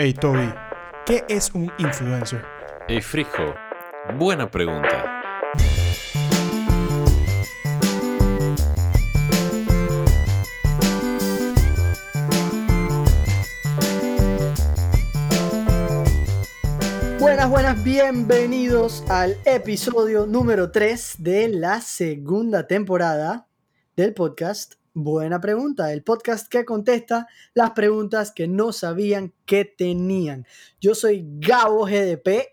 Hey Toby, ¿qué es un influencer? Hey Frijo, buena pregunta. Buenas, buenas, bienvenidos al episodio número 3 de la segunda temporada del podcast Buena Pregunta, el podcast que contesta las preguntas que no sabían que tenían. Yo soy Gabo GDP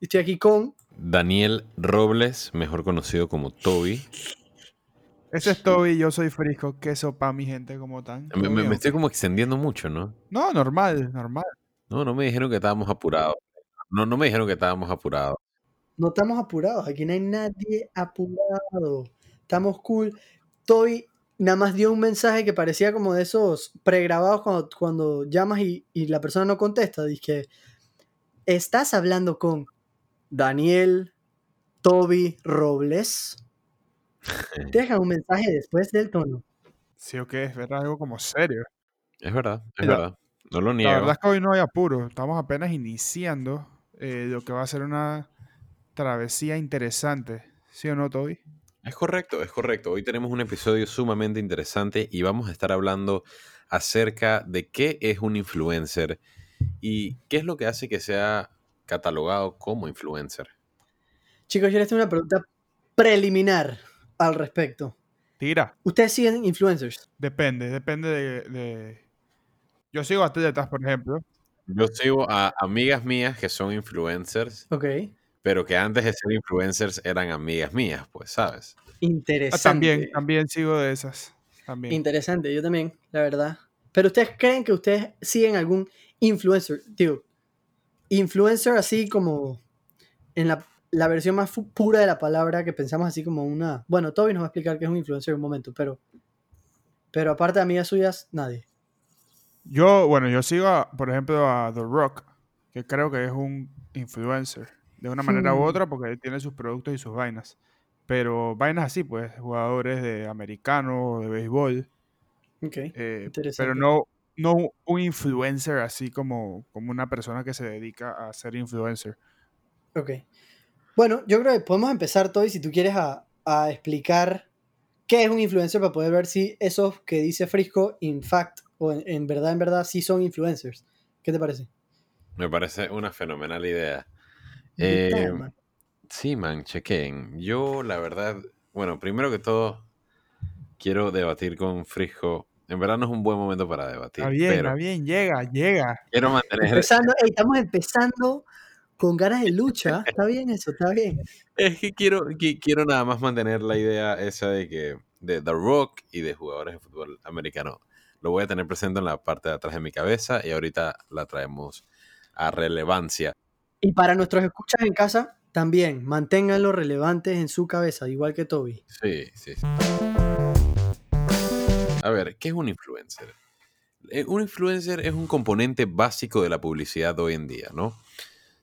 y estoy aquí con Daniel Robles, mejor conocido como Toby. Ese es Toby, yo soy Frisco. Queso pa' mi gente, como tan? Me, me- me estoy como extendiendo mucho, ¿no? No, normal, normal. No, no me dijeron que estábamos apurados. No, no me dijeron que estábamos apurados. No estamos apurados, aquí no hay nadie apurado. Estamos cool. Toby nada más dio un mensaje que parecía como de esos pregrabados cuando, cuando llamas y, y la persona no contesta. Dice estás hablando con Daniel Toby Robles. Deja un mensaje después del tono. Sí o qué, es verdad, algo como serio. Es verdad, es La- verdad. No lo La niego. verdad es que hoy no hay apuro. Estamos apenas iniciando eh, lo que va a ser una travesía interesante. ¿Sí o no, Toby? Es correcto, es correcto. Hoy tenemos un episodio sumamente interesante y vamos a estar hablando acerca de qué es un influencer y qué es lo que hace que sea catalogado como influencer. Chicos, yo les tengo una pregunta preliminar al respecto. Tira. ¿Ustedes siguen influencers? Depende, depende de... de- Yo sigo atletas, por ejemplo. Yo sigo a amigas mías que son influencers, Ok. Pero que antes de ser influencers eran amigas mías, pues, ¿sabes? Ah, Interesante. también, también sigo de esas. También. Interesante, yo también, la verdad. Pero ustedes creen que ustedes siguen algún influencer, digo, influencer así como en la, la versión más pura de la palabra que pensamos así como una... Bueno, Toby nos va a explicar qué es un influencer en un momento, pero... Pero aparte de amigas suyas, nadie. Yo, bueno, yo sigo, a, por ejemplo, a The Rock, que creo que es un influencer, de una manera u otra, porque él tiene sus productos y sus vainas. Pero vainas así, pues, jugadores de americano, de béisbol, Ok. eh, pero no, no un influencer así como, como una persona que se dedica a ser influencer. Ok. Bueno, yo creo que podemos empezar, Toby, si tú quieres a, a explicar qué es un influencer para poder ver si esos que dice Frisco, in fact, o en, en verdad, en verdad, sí son influencers. ¿Qué te parece? Me parece una fenomenal idea. Eh, man. Sí, man, chequen. Yo, la verdad, bueno, primero que todo, quiero debatir con Frisco. En verdad no es un buen momento para debatir, Está bien, pero está bien, llega, llega. quiero mantener... Empezando, estamos empezando con ganas de lucha. Está bien eso, está bien. Es que quiero, qui- quiero nada más mantener la idea esa de que de The Rock y de jugadores de fútbol americano. Lo voy a tener presente en la parte de atrás de mi cabeza y ahorita la traemos a relevancia. Y para nuestros escuchas en casa, también manténganlo relevantes en su cabeza, igual que Toby. Sí, sí, sí. A ver, ¿qué es un influencer? Eh, Un influencer es un componente básico de la publicidad hoy en día, ¿no? O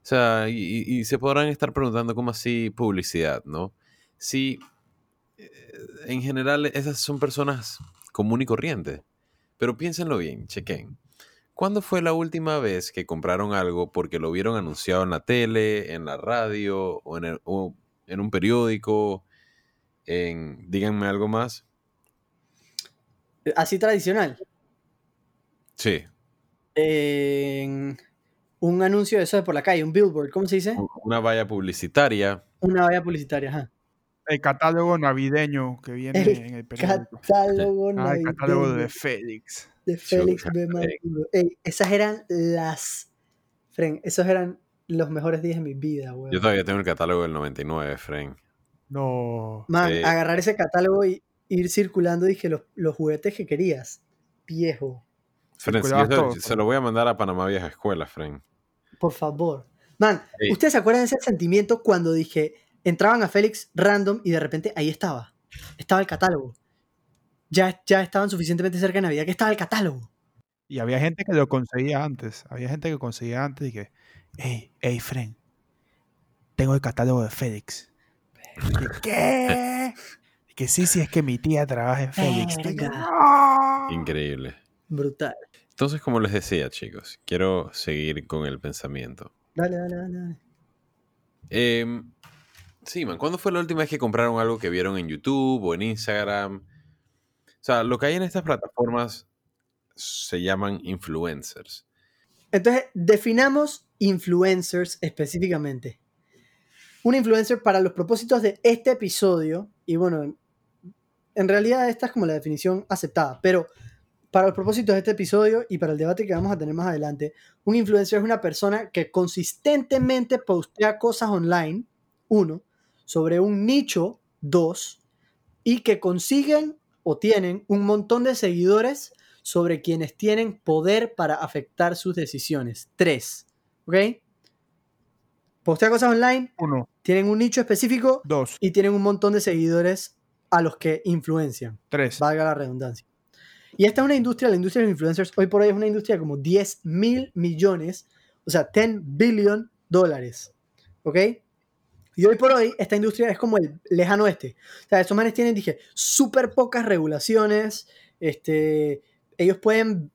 sea, y, y- se podrán estar preguntando cómo así publicidad, ¿no? Si eh, en general esas son personas común y corriente. Pero piénsenlo bien, chequen. ¿Cuándo fue la última vez que compraron algo porque lo vieron anunciado en la tele, en la radio o en, el- o en un periódico? En, díganme algo más. Así tradicional. Sí, En un anuncio de eso de por la calle, un billboard, ¿cómo se dice? una valla publicitaria. Una valla publicitaria, ajá. El catálogo navideño que viene El en el periódico. Catálogo Ah, el catálogo de Félix. De Félix B. ey. Maduro. Ey, esas eran las... Fren, esos eran los mejores días de mi vida, weón. Yo todavía tengo el catálogo del 99, Fren. No. Man, Sí. agarrar ese catálogo y ir circulando, dije, los, los juguetes que querías. Viejo, Fren, si se- todo, se lo voy a mandar a Panamá Vieja Escuela, Fren. por favor. Man, Ey. ¿ustedes se acuerdan de ese sentimiento cuando dije, entraban a Félix random y de repente ahí estaba? Estaba el catálogo. Ya, ya estaban suficientemente cerca de Navidad que estaba el catálogo. Y había gente que lo conseguía antes. Había gente que conseguía antes y que, hey, hey, friend, tengo el catálogo de Félix. ¿Qué? Y que sí, sí, es que mi tía trabaja en Félix. Increíble. Brutal. Entonces, como les decía, chicos, quiero seguir con el pensamiento. Dale, dale, dale. dale. Em, sí, man, ¿cuándo fue la última vez que compraron algo que vieron en YouTube o en Instagram? O sea, lo que hay en estas plataformas se llaman influencers. Entonces, definamos influencers específicamente. Un influencer para los propósitos de este episodio, y bueno, en realidad esta es como la definición aceptada, pero para los propósitos de este episodio y para el debate que vamos a tener más adelante, un influencer es una persona que consistentemente postea cosas online, uno, sobre un nicho, dos, y que consiguen o tienen un montón de seguidores sobre quienes tienen poder para afectar sus decisiones. Tres, ¿ok? Postea cosas online, Uno, tienen un nicho específico dos, y tienen un montón de seguidores a los que influencian tres. valga la redundancia. Y esta es una industria, la industria de los influencers, hoy por hoy es una industria de como 10 mil millones, o sea, 10 billion dólares. ¿Ok? Y hoy por hoy esta industria es como el lejano oeste. O sea, estos manes tienen, dije, súper pocas regulaciones. Este, ellos pueden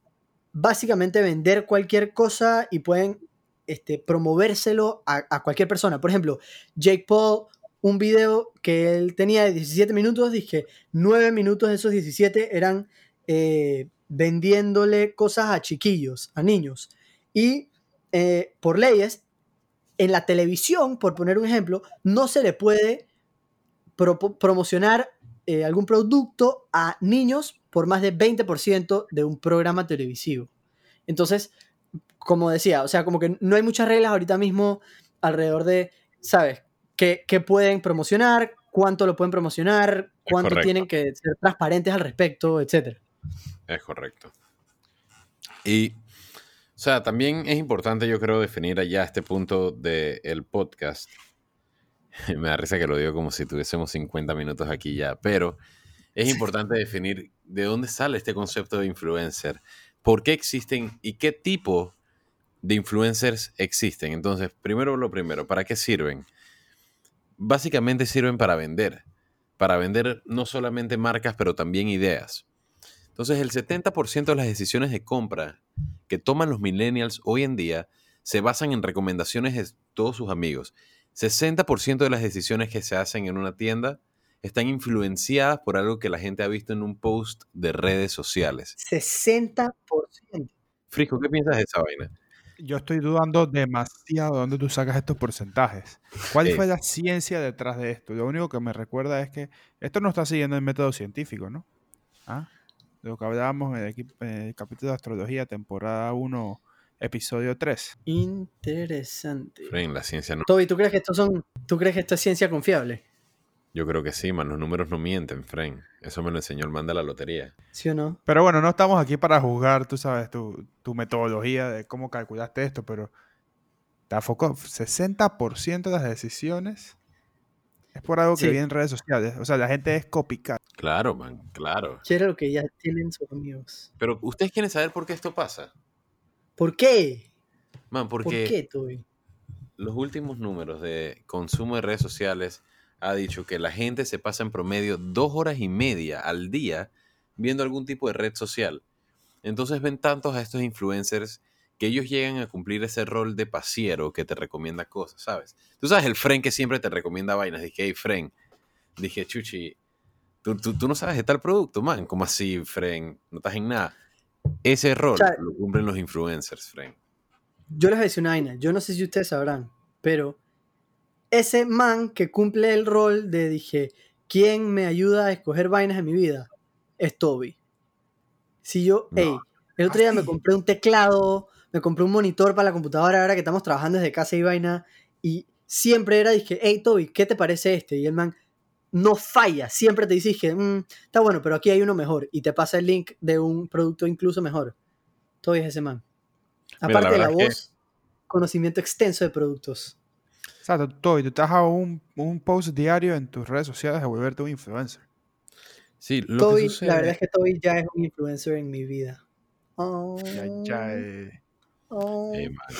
básicamente vender cualquier cosa y pueden este, promovérselo a, a cualquier persona. Por ejemplo, Jake Paul, un video que él tenía de 17 minutos, dije, 9 minutos de esos 17 eran eh, vendiéndole cosas a chiquillos, a niños. Y eh, por leyes, en la televisión, por poner un ejemplo, no se le puede promocionar eh, algún producto a niños por más de 20% de un programa televisivo. Entonces, como decía, o sea, como que no hay muchas reglas ahorita mismo alrededor de, ¿sabes? ¿Qué, qué pueden promocionar? ¿Cuánto lo pueden promocionar? ¿Cuánto correcto. tienen que ser transparentes al respecto? Etcétera. Es correcto. Y, o sea, también es importante, yo creo, definir allá este punto del podcast. Me da risa que lo digo como si tuviésemos 50 minutos aquí ya, pero es importante definir de dónde sale este concepto de influencer, por qué existen y qué tipo de influencers existen. Entonces, primero lo primero, ¿para qué sirven? Básicamente sirven para vender, para vender no solamente marcas, pero también ideas. Entonces, el 70% de las decisiones de compra que toman los millennials hoy en día se basan en recomendaciones de todos sus amigos. 60% de las decisiones que se hacen en una tienda están influenciadas por algo que la gente ha visto en un post de redes sociales. 60%. Frisco, ¿qué piensas de esa vaina? Yo estoy dudando demasiado de dónde tú sacas estos porcentajes. ¿Cuál Sí. fue la ciencia detrás de esto? Lo único que me recuerda es que esto no está siguiendo el método científico, ¿no? ¿Ah? De lo que hablábamos en el, equi- en el capítulo de astrología, temporada 1, episodio 3. Interesante. Fren, la ciencia no. Toby, ¿tú crees que estos son, tú crees que esto es ciencia confiable? Yo creo que sí, man. Los números no mienten, Fren. Eso me lo enseñó el man de la lotería. ¿Sí o no? Pero bueno, no estamos aquí para juzgar, tú sabes, tu, tu metodología de cómo calculaste esto, pero te afocó 60% de las decisiones es por algo que Sí. viene en redes sociales. O sea, la gente es copycat. Claro, man, claro. Quiero lo que ya tienen sus amigos. Pero ustedes quieren saber por qué esto pasa. ¿Por qué? Man, ¿Por porque qué, Toby? los últimos números de consumo de redes sociales ha dicho que la gente se pasa en promedio dos horas y media al día viendo algún tipo de red social. Entonces ven tantos a estos influencers que ellos llegan a cumplir ese rol de pasiero que te recomienda cosas, ¿sabes? Tú sabes el Fren que siempre te recomienda vainas. Dije, hey, Fren. Dije, Chuchi, tú, tú, tú no sabes de tal producto, man. ¿Cómo así, Fren? No estás en nada. Ese rol sea, lo cumplen los influencers, Fren. Yo les voy a decir una vaina. Yo no sé si ustedes sabrán, pero ese man que cumple el rol de, dije, ¿quién me ayuda a escoger vainas en mi vida? Es Toby. Si yo, No. hey, el otro día me compré un teclado, me compré un monitor para la computadora ahora que estamos trabajando desde casa y vaina, y siempre era, dije, hey Toby, ¿qué te parece este? Y el man no falla, siempre te dice, dije, "Mm, está bueno, pero aquí hay uno mejor, y te pasa el link de un producto incluso mejor. Toby es ese man. la Aparte de la verdad es que- voz, conocimiento extenso de productos. O sea, tú, tú, has dado un, un post diario en tus redes sociales de volverte un influencer. Sí, lo Toby, que sucede... la verdad es que Toby ya es un influencer en mi vida. Oh, Ya, ya, eh, oh, Ey, man,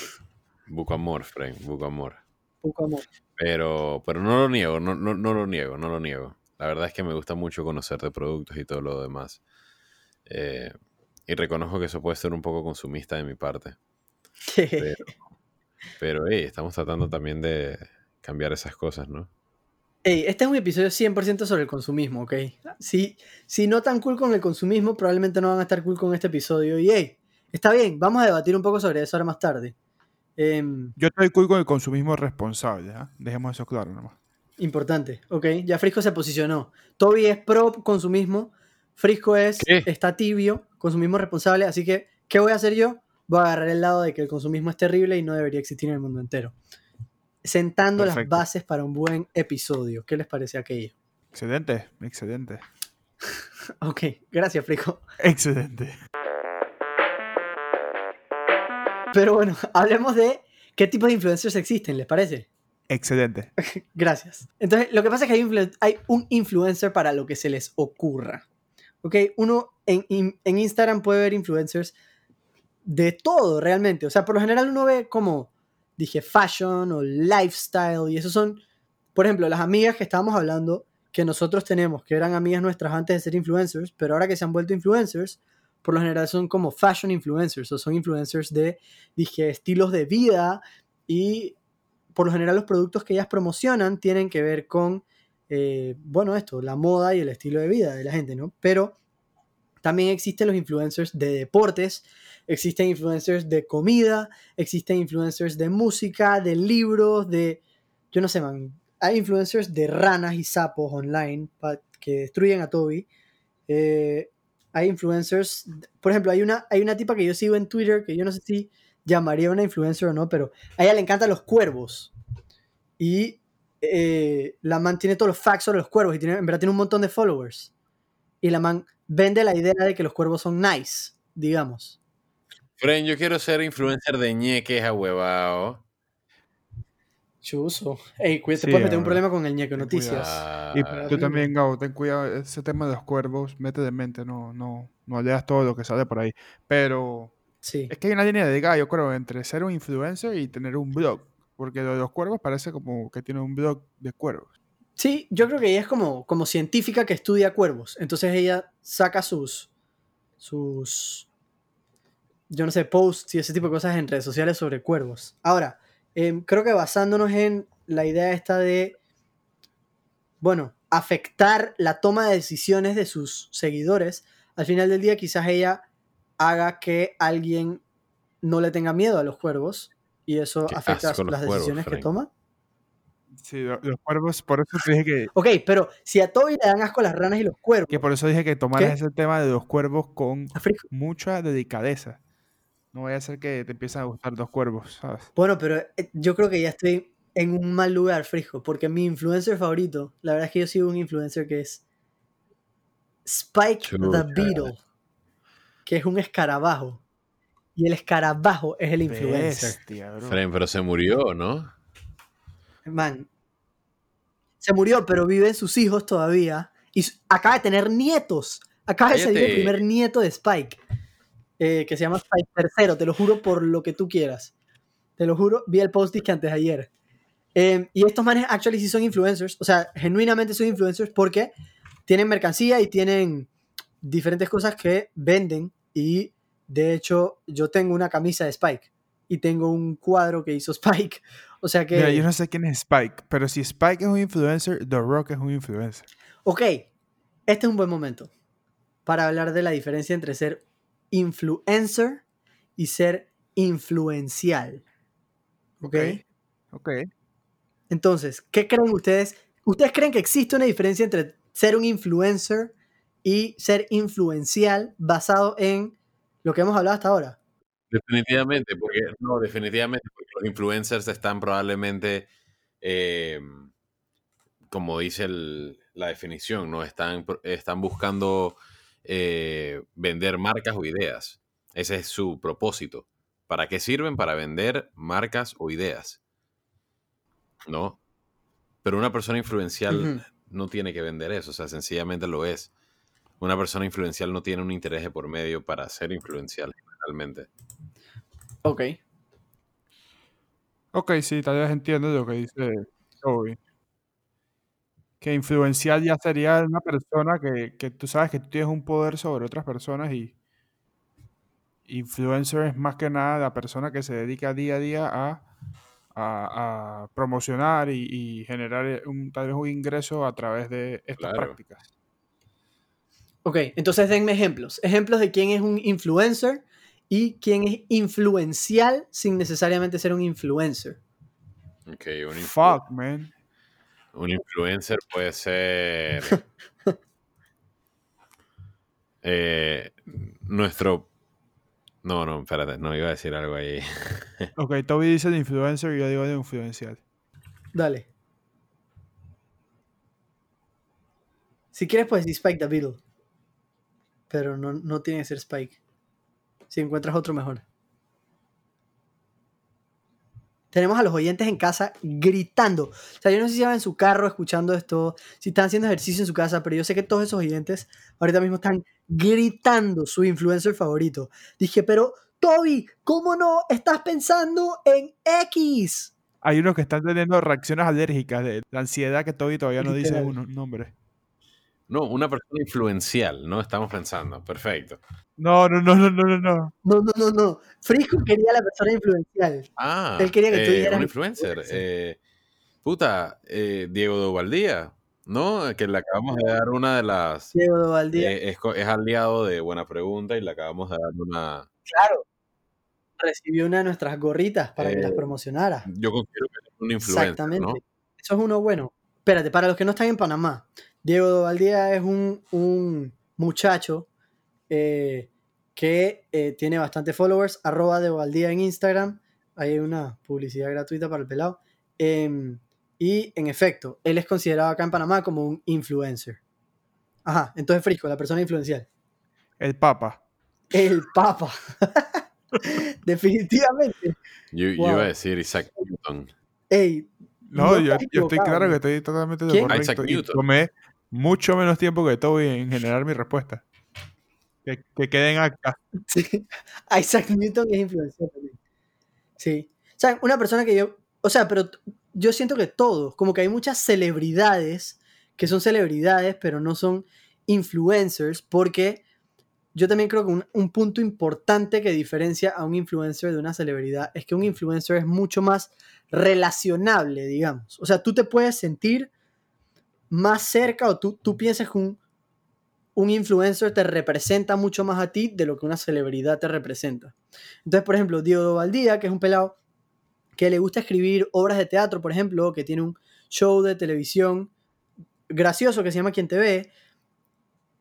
Buco amor, Fren, buco amor. poco amor. Pero, pero no lo niego, no, no, no lo niego, no lo niego. La verdad es que me gusta mucho conocer de productos y todo lo demás. Eh, Y reconozco que eso puede ser un poco consumista de mi parte. Pero, pero hey, estamos tratando también de cambiar esas cosas, ¿no? Hey, este es un episodio 100% sobre el consumismo, ¿ok? Si, si no tan cool con el consumismo, probablemente no van a estar cool con este episodio. Y hey, está bien, vamos a debatir un poco sobre eso ahora más tarde. Em, Yo estoy cool con el consumismo responsable, ¿ah? Dejemos eso claro nomás. importante, ¿ok? Ya Frisco se posicionó. Toby es pro consumismo, Frisco es, ¿Qué? está tibio, consumismo responsable, así que, ¿qué voy a hacer yo? Voy a agarrar el lado de que el consumismo es terrible y no debería existir en el mundo entero. Sentando las bases para un buen episodio. ¿Qué les parece aquello? Excelente, excelente. Ok, gracias, Frisco. Excelente. Pero bueno, hablemos de qué tipo de influencers existen, ¿les parece? Excelente. Gracias. Entonces, lo que pasa es que hay, influ- hay un influencer para lo que se les ocurra. ¿Ok? Uno en, in- en Instagram puede ver influencers de todo realmente. O sea, por lo general uno ve como, dije, fashion o lifestyle y esos son, por ejemplo, las amigas que estábamos hablando que nosotros tenemos, que eran amigas nuestras antes de ser influencers, pero ahora que se han vuelto influencers, por lo general son como fashion influencers o son influencers de, dije, estilos de vida y por lo general los productos que ellas promocionan tienen que ver con, eh, bueno, esto, la moda y el estilo de vida de la gente, ¿no? Pero también existen los influencers de deportes, existen influencers de comida, existen influencers de música, de libros, de, yo no sé, man, hay influencers de ranas y sapos online que destruyen a Toby. Eh, hay influencers, por ejemplo, hay una, hay una tipa que yo sigo en Twitter que yo no sé si llamaría una influencer o no, pero a ella le encantan los cuervos. Y eh, la man tiene todos los facts sobre los cuervos y en verdad tiene un montón de followers. Y la man vende la idea de que los cuervos son nice, digamos. Fren, yo quiero ser influencer de ñeques a huevado. Chuso. Ey, cuídate, Sí, puedes meter un ahora, problema con el ten noticias. Y Ah, tú también, Gabo, ten cuidado. Ese tema de los cuervos, mete de mente, no, no, no leas todo lo que sale por ahí. Pero Sí. es que hay una línea delgada, yo creo, entre ser un influencer y tener un blog. Porque lo de los cuervos parece como que tiene un blog de cuervos. Sí, yo creo que ella es como, como científica que estudia cuervos. Entonces ella saca sus, sus, yo no sé, posts y ese tipo de cosas en redes sociales sobre cuervos. Ahora, em, creo que basándonos en la idea esta de, bueno, afectar la toma de decisiones de sus seguidores, al final del día quizás ella haga que alguien no le tenga miedo a los cuervos y eso Qué afecta las cuervos, decisiones que toma. Sí, lo- los cuervos, por eso te dije que, Ok, pero si a Toby le dan asco las ranas y los cuervos, que por eso dije que tomaras ¿Qué? ese tema de los cuervos con mucha delicadeza. No vaya a ser que te empiecen a gustar los cuervos, ¿sabes? Bueno, pero eh, yo creo que ya estoy en un mal lugar, Frisco, porque mi influencer favorito, la verdad es que yo sigo un influencer que es Spike the. Beetle, que es un escarabajo. Y el escarabajo es el influencer. Bestia. Fren, pero se murió, ¿no? Man, se murió, pero viven sus hijos todavía. Y acaba de tener nietos. Acaba de salir el primer nieto de Spike. Eh, que se llama Spike tercero. Te lo juro por lo que tú quieras. Te lo juro. Vi el post que antes de ayer. Eh, y estos manes actually sí son influencers. O sea, genuinamente son influencers porque tienen mercancía y tienen diferentes cosas que venden. Y de hecho, yo tengo una camisa de Spike. Y tengo un cuadro que hizo Spike. O sea que... Mira, yo no sé quién es Spike, pero si Spike es un influencer, The Rock es un influencer. Ok, este es un buen momento para hablar de la diferencia entre ser influencer y ser influencial. ¿Ok? Ok. Entonces, ¿qué creen ustedes? ¿Ustedes creen que existe una diferencia entre ser un influencer y ser influencial basado en lo que hemos hablado hasta ahora? Definitivamente, porque no, definitivamente, porque los influencers están probablemente, eh, como dice el- la definición, ¿no? Están, están buscando eh, vender marcas o ideas. Ese es su propósito. ¿Para qué sirven? Para vender marcas o ideas. ¿No? Pero una persona influencial no tiene que vender eso, o sea, sencillamente lo es. Una persona influencial no tiene un interés de por medio para ser influencial, realmente. Ok. Ok, sí, tal vez entiendo lo que dice Toby. Que influencial ya sería una persona que, que tú sabes que tú tienes un poder sobre otras personas y, Influencer es más que nada la persona que se dedica día a día a, a- a promocionar y, y generar eh, un, tal vez un ingreso a través de estas Claro. prácticas. Ok, entonces denme ejemplos. Ejemplos de quién es un influencer y quién es influencial sin necesariamente ser un influencer. Ok, un, influ- Fuck, man. Un influencer puede ser eh, nuestro... No, no, espérate, no iba a decir algo ahí. Ok, Toby dice de influencer y yo digo de influencial. Dale. Si quieres, puedes decir Spike the Beatle. Pero no, no tiene que ser Spike. Si encuentras otro mejor. Tenemos a los oyentes en casa gritando. O sea, yo no sé si van en su carro escuchando esto, si están haciendo ejercicio en su casa, pero yo sé que todos esos oyentes ahorita mismo están gritando su influencer favorito. Dije, pero Toby, ¿cómo no estás pensando en X? Hay unos que están teniendo reacciones alérgicas de la ansiedad que Toby todavía no dice un nombre. No, una persona influencial, ¿no? Estamos pensando. Perfecto. No, no, no, no, no, no, no. No, no, no, no. Frisco quería la persona influencial. Ah, Él quería que tú eh, dijeras un influencer. influencer. eh, puta, eh, Diego Dovaldía, ¿no? Que le acabamos de dar una de las... Diego de Valdía. eh, es, es aliado de Buena Pregunta y le acabamos de dar una... claro. Recibió una de nuestras gorritas para que Eh, las promocionara. Yo considero que es un influencer, Exactamente. ¿no? Eso es uno bueno. Espérate, para los que no están en Panamá, Diego de Valdía es un, un muchacho eh, que eh, tiene bastante followers, arroba de Valdía en Instagram. Hay una publicidad gratuita para el pelado. Em, y en efecto, él es considerado acá en Panamá como un influencer. Ajá, entonces Frisco, la persona influencial. El Papa. El Papa. Definitivamente. Yo, Wow. iba a decir Isaac Newton. Ey, No, No yo, estoy claro que estoy totalmente de Newton. tomé mucho menos tiempo que Toby en generar mi respuesta. Que, que quede en acta. sí. Isaac Newton es influencial también. Sí. O sea, una persona que yo. O sea, pero yo siento que todos, como que hay muchas celebridades que son celebridades, pero no son influencers, porque yo también creo que un, un punto importante que diferencia a un influencer de una celebridad es que un influencer es mucho más relacionable, digamos. O sea, tú te puedes sentir más cerca o tú, tú piensas un, un influencer te representa mucho más a ti de lo que una celebridad te representa. Entonces, por ejemplo, Diego Valdía, que es un pelado que le gusta escribir obras de teatro, por ejemplo, que tiene un show de televisión gracioso que se llama Quien te ve,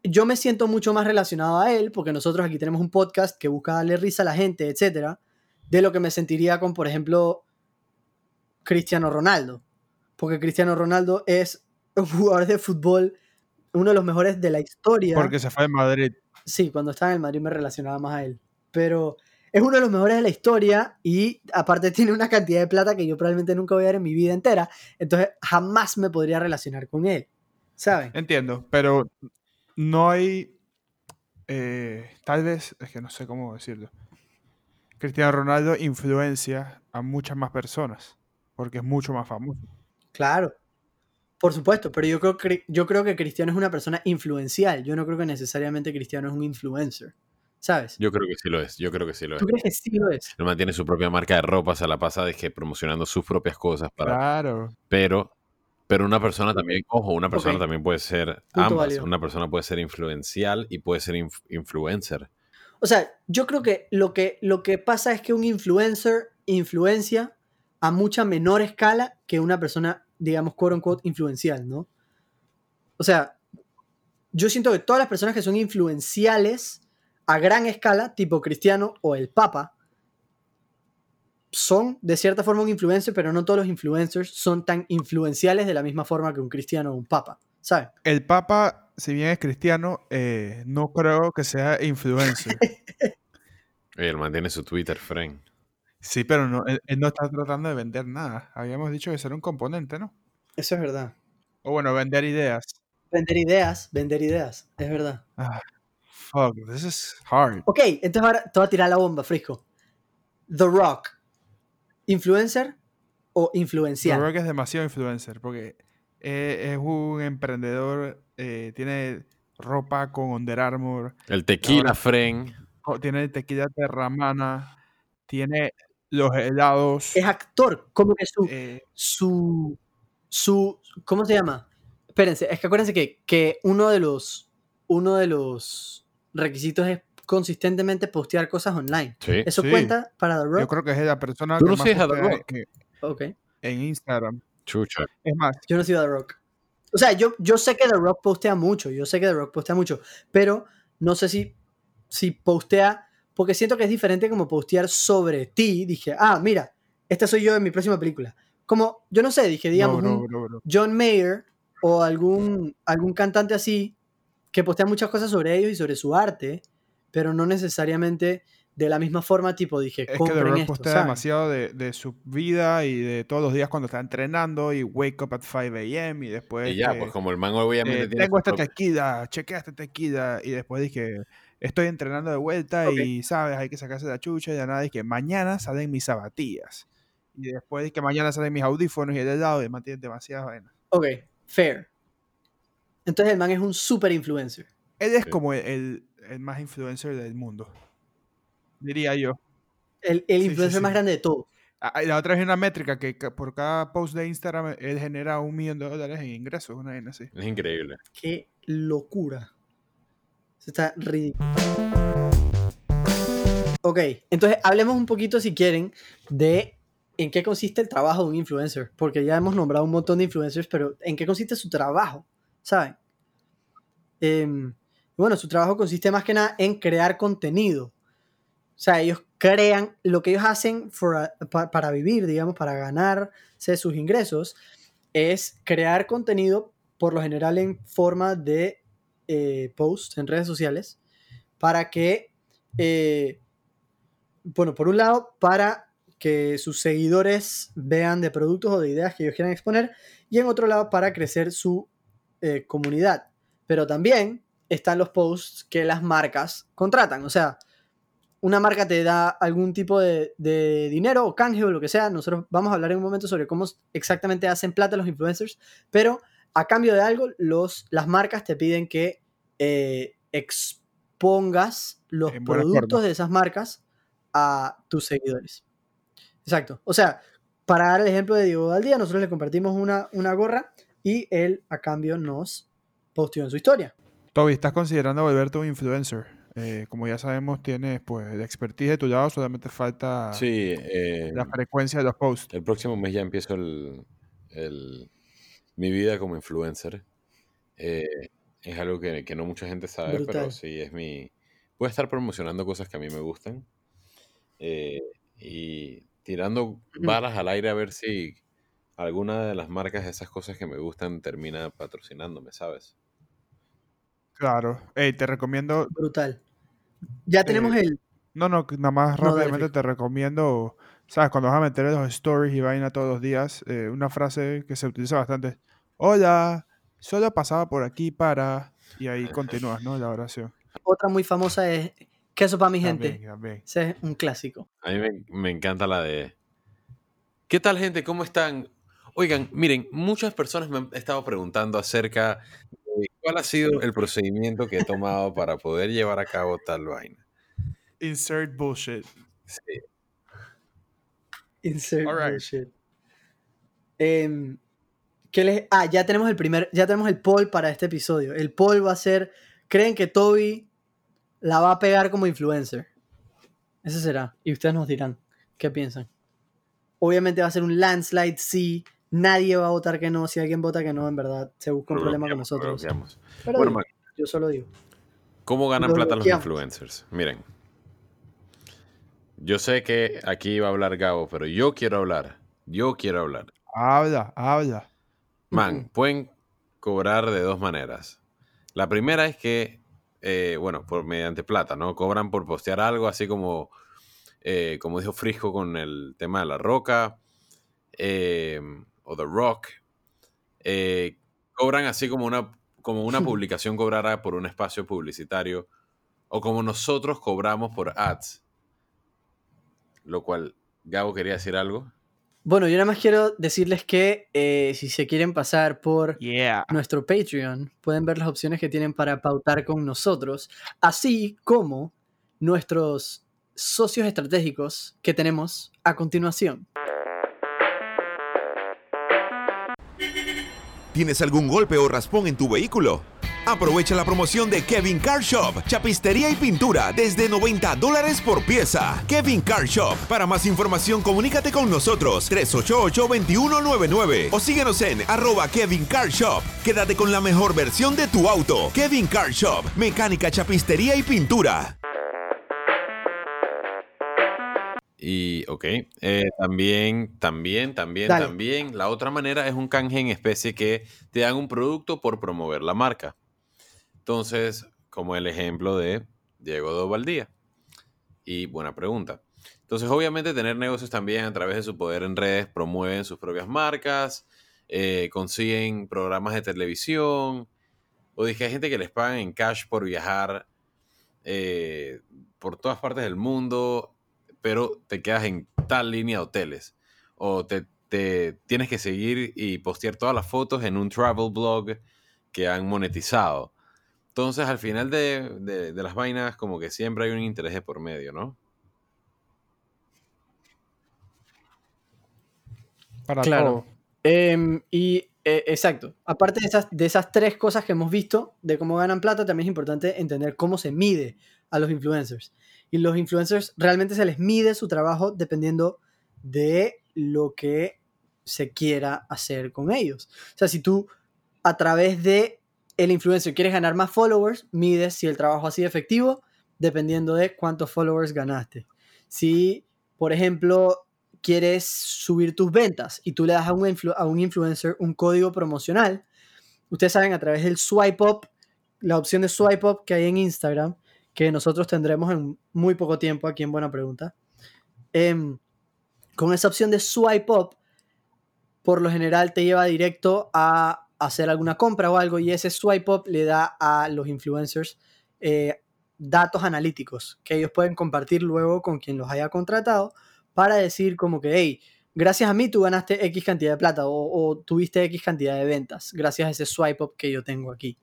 yo me siento mucho más relacionado a él, porque nosotros aquí tenemos un podcast que busca darle risa a la gente, etcétera, de lo que me sentiría con, por ejemplo, Cristiano Ronaldo. Porque Cristiano Ronaldo es un jugador de fútbol, uno de los mejores de la historia. Porque se fue de Madrid. Sí, cuando estaba en el Madrid me relacionaba más a él. Pero es uno de los mejores de la historia y aparte tiene una cantidad de plata que yo probablemente nunca voy a ver en mi vida entera. Entonces jamás me podría relacionar con él. ¿Saben? Entiendo, pero no hay. eh, tal vez, es que no sé cómo decirlo. Cristiano Ronaldo influencia a muchas más personas. Porque es mucho más famoso. Claro. Por supuesto, pero yo creo, que, yo creo que Cristiano es una persona influencial. Yo no creo que necesariamente Cristiano es un influencer. ¿Sabes? Yo creo que sí lo es, yo creo que sí lo es. ¿Tú crees que sí lo es? Él mantiene su propia marca de ropa, se la pasa de que promocionando sus propias cosas para... Claro. Pero, pero una persona también, ojo, una persona también puede ser Punto ambas. válido. Una persona puede ser influencial y puede ser inf- influencer. O sea, yo creo que lo, que lo que pasa es que un influencer influencia a mucha menor escala que una persona, digamos, quote unquote, influencial, ¿no? O sea, yo siento que todas las personas que son influenciales a gran escala, tipo Cristiano o el Papa, son de cierta forma un influencer, pero no todos los influencers son tan influenciales de la misma forma que un Cristiano o un Papa, ¿sabes? El Papa, si bien es cristiano, eh, no creo que sea influencer. Él mantiene su Twitter, friend. Sí, pero no, él, él no está tratando de vender nada. Habíamos dicho que será un componente, ¿no? Eso es verdad. O bueno, vender ideas. Vender ideas, vender ideas, es verdad. Ah, fuck, this is hard. Ok, entonces ahora te voy a tirar la bomba, Frisco. The Rock, ¿influencer o The influencial? Rock es demasiado influencer porque eh, es un emprendedor, eh, tiene ropa con Under Armour. El tequila, co- tiene tequila terramana, tiene los helados. Es actor, como que su, eh, su, su, ¿cómo se llama? Espérense, es que acuérdense que, que uno de los, uno de los requisitos es consistentemente postear cosas online. Sí. ¿Eso Sí. cuenta para The yo Rock? creo que es la persona que no más The Rock. que- Ok. en Instagram. Chucha. Es más, Yo no sigo a The Rock. O sea, yo, yo sé que The Rock postea mucho, yo sé que The Rock postea mucho, pero no sé si, si postea, porque siento que es diferente como postear sobre ti. Dije, ah, mira, este soy yo en mi próxima película. Como, yo no sé, dije, digamos, no, bro, bro. John Mayer o algún, algún cantante así que postea muchas cosas sobre ellos y sobre su arte, pero no necesariamente de la misma forma, tipo, dije, Es que The Rock esto, postea ¿saben? demasiado de, de su vida y de todos los días cuando está entrenando y wake up at 5 a.m. y después Y ya, que, pues como el man obviamente eh, tiene tengo esta tequila, chequea esta tequila y después dije estoy entrenando de vuelta y sabes hay que sacarse la chucha y ya nada dije mañana salen mis zapatillas y después dije mañana salen mis audífonos y el helado y mantiene demasiadas vainas. Ok, fair. Entonces el man es un super influencer. Él es Sí. como el, el- el más influencer del mundo, diría yo. El, el Sí, sí, influencer más grande de todos. Ah, y la otra es una métrica que por cada post de Instagram él genera un millón de dólares en ingresos, una vaina así. Es increíble. Qué locura. Eso está ridículo. Ok, entonces hablemos un poquito, si quieren, de en qué consiste el trabajo de un influencer. Porque ya hemos nombrado un montón de influencers, pero ¿en qué consiste su trabajo? ¿Saben? Em, bueno, su trabajo consiste más que nada en crear contenido. O sea, ellos crean lo que ellos hacen para vivir, digamos, para ganarse sus ingresos, es crear contenido, por lo general en forma de eh, en redes sociales, para que, eh, bueno, por un lado, para que sus seguidores vean de productos o de ideas que ellos quieran exponer, y en otro lado, para crecer su eh, comunidad. Pero también están los posts que las marcas contratan. O sea, una marca te da algún tipo de, de dinero o canje o lo que sea. Nosotros vamos a hablar en un momento sobre cómo exactamente hacen plata los influencers, pero a cambio de algo, los, las marcas te piden que eh, expongas los productos forma. de esas marcas a tus seguidores. Exacto. O sea, para dar el ejemplo de Diego Daldía, nosotros le compartimos una, una gorra y él a cambio nos posteó en su historia. Toby, ¿estás considerando volverte un influencer? Eh, como ya sabemos, tienes pues la expertise de tu lado, solamente falta Sí, eh, la frecuencia de los posts. el próximo mes ya empiezo el, el- mi vida como influencer. Eh, es algo que, que no mucha gente sabe, pero sí es mi... Voy a estar promocionando cosas que a mí me gustan eh, y tirando balas al aire a ver si alguna de las marcas de esas cosas que me gustan termina patrocinándome, ¿sabes? Claro. Te recomiendo. Brutal. Ya tenemos Eh, el... No, no, nada más No, rápidamente te recomiendo. ¿Sabes? Cuando vas a meter los stories y vaina todos los días, eh, una frase que se utiliza bastante. Hola, solo pasaba por aquí para. Y ahí continúas, ¿no? La oración. Otra muy famosa es Queso para mi gente. También, también. Ese es un clásico. A mí me, me encanta la de... ¿Qué tal gente? ¿Cómo están? Oigan, miren, muchas personas me han estado preguntando acerca de cuál ha sido el procedimiento que he tomado para poder llevar a cabo tal vaina. Insert bullshit. Sí, Insert Alright. bullshit. Em, ¿qué les- Ah, ya tenemos el primer, ya tenemos el poll para este episodio. El poll va a ser, ¿creen que Toby la va a pegar como influencer? Ese será. Y ustedes nos dirán qué piensan. Obviamente va a ser un landslide, sí. Nadie va a votar que no. Si alguien vota que no, en verdad se busca un lo problema con nosotros. Pero Bueno, digo, yo solo digo. ¿cómo ganan lo plata los influencers? Miren, yo sé que aquí va a hablar Gabo, pero yo quiero hablar. Yo quiero hablar. Habla, habla. Man, pueden cobrar de dos maneras. La primera es que, eh, bueno, por mediante plata, ¿no? Cobran por postear algo, así como, eh, como dijo Frisco con el tema de la roca, eh, o The Rock. Eh, cobran así como una, como una publicación cobrara por un espacio publicitario, o como nosotros cobramos por ads. Lo cual, Gabo quería decir algo. Bueno, yo nada más quiero decirles que eh, si se quieren pasar por Yeah. nuestro Patreon, pueden ver las opciones que tienen para pautar con nosotros, así como nuestros socios estratégicos que tenemos a continuación. ¿Tienes algún golpe o raspón en tu vehículo? Aprovecha la promoción de Kevin Car Shop, chapistería y pintura desde 90 dólares por pieza. Kevin Car Shop. Para más información, comunícate con nosotros 388-2199 o síguenos en arroba Kevin Car Shop. Quédate con la mejor versión de tu auto. Kevin Car Shop, mecánica, chapistería y pintura. Y, ok, eh, también, también, también, Dale. también. La otra manera es un canje en especie que te dan un producto por promover la marca. Entonces, como el ejemplo de Diego Dovaldía. Y buena pregunta. Entonces, obviamente, tener negocios también a través de su poder en redes promueven sus propias marcas, eh, consiguen programas de televisión. O dije, hay gente que les pagan en cash por viajar eh, por todas partes del mundo, pero te quedas en tal línea de hoteles. O te, te tienes que seguir y postear todas las fotos en un travel blog que han monetizado. Entonces, al final de, de- de las vainas, como que siempre hay un interés de por medio, ¿no? Para Claro. todo. Em, y eh, exacto, aparte de esas, de esas tres cosas que hemos visto de cómo ganan plata, también es importante entender cómo se mide a los influencers. Y los influencers realmente se les mide su trabajo dependiendo de lo que se quiera hacer con ellos. O sea, si tú a través de el influencer quieres ganar más followers, mides si el trabajo ha sido efectivo dependiendo de cuántos followers ganaste. Si, por ejemplo, quieres subir tus ventas y tú le das a un, influ- a un influencer un código promocional, ustedes saben a través del swipe up, la opción de swipe up que hay en Instagram, que nosotros tendremos en muy poco tiempo aquí en Buena Pregunta. em, con esa opción de swipe up, por lo general te lleva directo a hacer alguna compra o algo y ese swipe up le da a los influencers eh, datos analíticos que ellos pueden compartir luego con quien los haya contratado para decir como que, hey, gracias a mí tú ganaste X cantidad de plata o, o tuviste X cantidad de ventas gracias a ese swipe up que yo tengo aquí.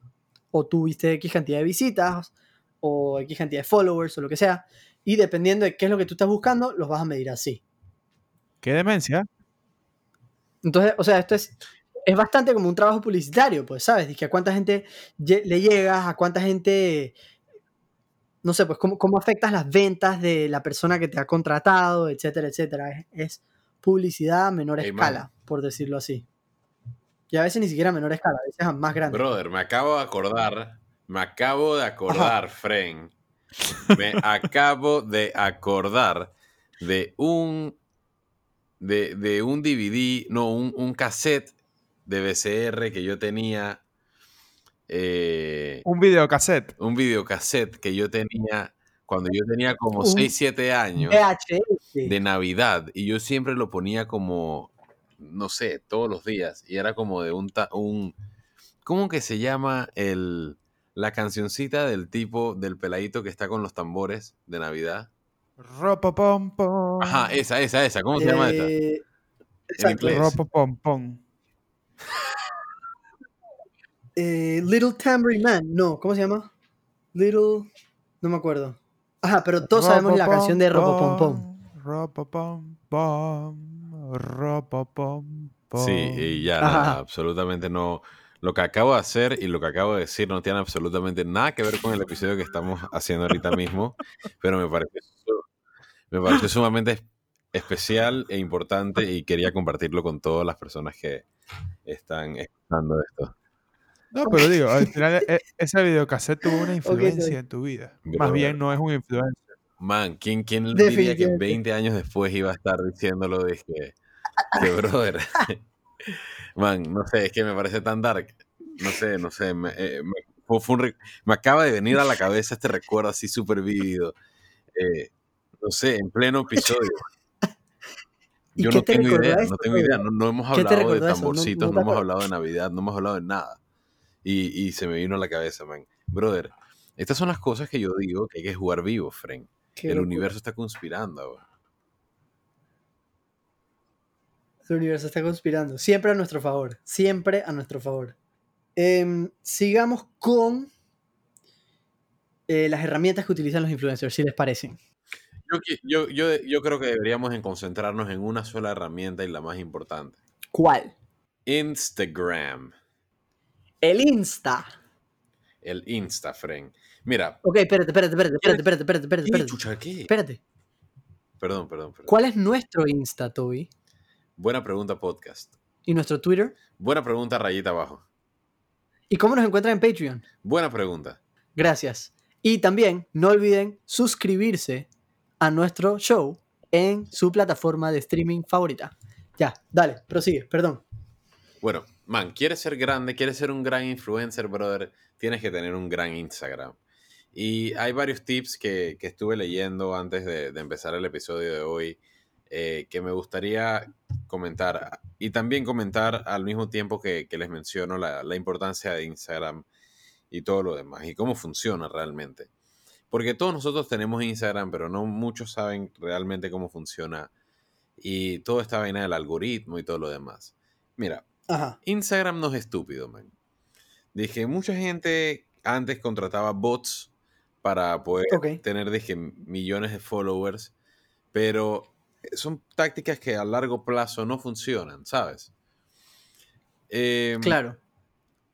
O tuviste X cantidad de visitas o X cantidad de followers o lo que sea. Y dependiendo de qué es lo que tú estás buscando, los vas a medir así. Qué demencia. Entonces, o sea, esto es, es bastante como un trabajo publicitario, pues, ¿sabes? Dice, a cuánta gente le llegas, a cuánta gente, no sé, pues, cómo, cómo afectas las ventas de la persona que te ha contratado, etcétera, etcétera. Es, es publicidad a menor man. escala, por decirlo así. Y a veces ni siquiera a menor escala, a veces a más grande. Brother, me acabo de acordar, me acabo de acordar, Fren. Me acabo de acordar de un de, de un DVD, no, un, un cassette de VCR que yo tenía, eh, Un videocassette. un videocassette que yo tenía cuando yo tenía como Un 6, 7 años VHS. de Navidad y yo siempre lo ponía como, no sé, todos los días y era como de un, ta- un ¿cómo que se llama el, la cancioncita del tipo, del peladito que está con los tambores de Navidad? Ropopom pom. Ajá, esa, esa, esa, ¿cómo se llama esa? Eh, exacto. Ropopom pom. Eh, Little Tambourine Man, no, ¿cómo se llama? Little, no me acuerdo. Ajá, pero todos sabemos la canción de Ropopom Pom. Ropopom pom. Ropopom pom. Sí, y ya, nada, absolutamente no. Lo que acabo de hacer y lo que acabo de decir no tiene absolutamente nada que ver con el episodio que estamos haciendo ahorita mismo, pero me pareció, me pareció sumamente es- especial e importante y quería compartirlo con todas las personas que están escuchando esto. No, pero digo, al final e- ese videocassette tuvo una influencia en tu vida. Más bien no es un influencer. Man, ¿quién, quién diría que Definitivamente. 20 años después iba a estar diciéndolo de que, que brother? Man, no sé, es que me parece tan dark. No sé, no sé. Me, eh, me- fue- fue un re- me acaba de venir a la cabeza este recuerdo así súper vívido. Eh, no sé, en pleno episodio. ¿Y Yo no te tengo idea, no tengo idea. No, no hemos ¿Qué te hablado de tamborcitos, no hemos hablado de Navidad, no hemos hablado de nada. Y, y se me vino a la cabeza, man. Brother, estas son las cosas que yo digo que hay que jugar vivo, Fren. Qué El locura. universo está conspirando. El universo está conspirando. Siempre a nuestro favor. Siempre a nuestro favor. Em, sigamos con eh, las herramientas que utilizan los influencers, si les parecen. Yo, yo, yo, creo que deberíamos en concentrarnos en una sola herramienta y la más importante. ¿Cuál? Instagram. El Insta. El Insta, friend. Mira. Ok, espérate, espérate, espérate, espérate, espérate, espérate, espérate, ¿Qué, espérate. chucha, qué? Espérate. Perdón, perdón, perdón. ¿Cuál es nuestro Insta, Toby? Buena pregunta, podcast. ¿Y nuestro Twitter? Buena pregunta, rayita abajo. ¿Y cómo nos encuentran en Patreon? Buena pregunta. Gracias. Y también no olviden suscribirse a nuestro show en su plataforma de streaming favorita. Ya, dale, prosigue, perdón. Bueno, man, quieres ser grande, quieres ser un gran influencer, brother, tienes que tener un gran Instagram. Y hay varios tips que, que estuve leyendo antes de, empezar el episodio de hoy eh, que me gustaría comentar. Y también comentar al mismo tiempo que, que les menciono la, la importancia de Instagram y todo lo demás y cómo funciona realmente. Porque todos nosotros tenemos Instagram, pero no muchos saben realmente cómo funciona y toda esta vaina del algoritmo y todo lo demás. Mira, Ajá. Instagram no es estúpido, man. Dije, mucha gente antes contrataba bots para poder tener, dije, millones de followers, pero son tácticas que a largo plazo no funcionan, ¿sabes? Em, Claro.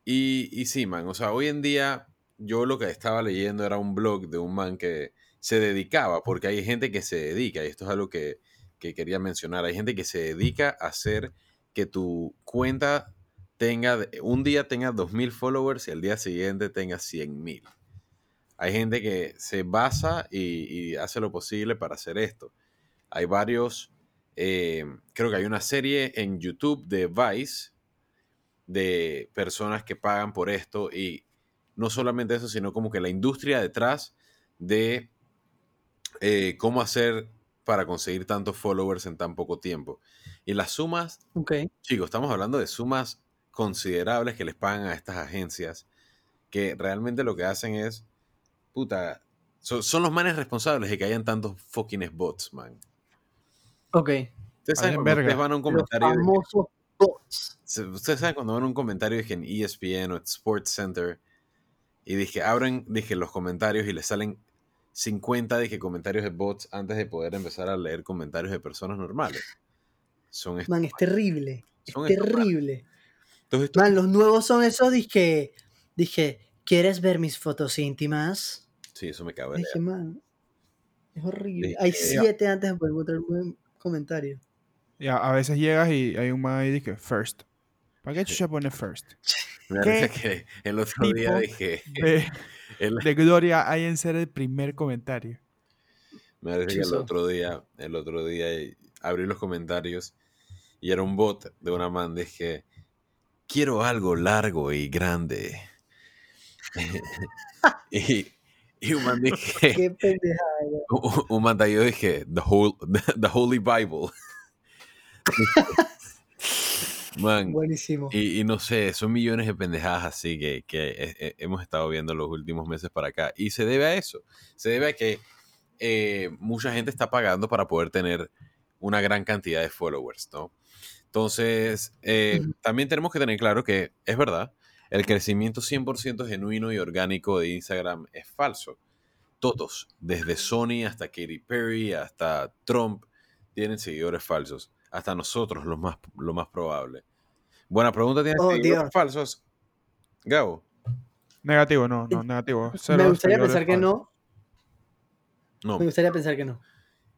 y, y sí, man, o sea, hoy en día yo lo que estaba leyendo era un blog de un man que se dedicaba, porque hay gente que se dedica, y esto es algo que, que quería mencionar, hay gente que se dedica a hacer que tu cuenta tenga, un día tenga 2.000 followers y al día siguiente tenga 100.000. Hay gente que se basa y, y hace lo posible para hacer esto. Hay varios, eh, creo que hay una serie en YouTube de Vice de personas que pagan por esto y no solamente eso, sino como que la industria detrás de eh, cómo hacer para conseguir tantos followers en tan poco tiempo. Y las sumas, Ok. chicos, estamos hablando de sumas considerables que les pagan a estas agencias que realmente lo que hacen es, puta, son, son los manes responsables de que hayan tantos fucking bots, man. Ok. Ustedes saben cuando ustedes van a un Los comentario... de que- famosos bots. Ustedes saben cuando van a un comentario dije en E ESPN o en Sports Center y dije, abren, dije los comentarios y les salen 50 dije comentarios de bots antes de poder empezar a leer comentarios de personas normales. Son Man, es terrible. Es Son terrible. Entonces, Man, los nuevos son esos, dije, dije, ¿quieres ver mis fotos íntimas? sí, eso me cabe. Dije, man, es horrible. Dije, Hay ya. siete antes de poder encontrar un buen comentario. Y a, a veces llegas y hay un man ahí que first. ¿Para qué chucha pone first? Me da ¿Qué risa que el otro día dije, De, el- de gloria hay en ser el primer comentario. me risa que el otro día, el otro día abrí los comentarios y era un bot de una man, dije, quiero algo largo y grande. y, y un man dije, Qué pendejada. un, un man yo dije, the, whole, the Holy Bible. Man, Buenísimo. y, y no sé, son millones de pendejadas así que, que he- he- hemos estado viendo los últimos meses para acá. Y se debe a eso. Se debe a que eh, mucha gente está pagando para poder tener una gran cantidad de followers, ¿no? Entonces, eh, también tenemos que tener claro que es verdad, el crecimiento 100% genuino y orgánico de Instagram es falso. Todos, desde Sony hasta Katy Perry, hasta Trump, tienen seguidores falsos. Hasta nosotros, lo más, lo más probable. Buena pregunta, ¿tienes Oh, seguidores Dios. falsos? Gabo. Negativo, no, no, negativo. Me gustaría pensar que no. No. Me gustaría pensar que no.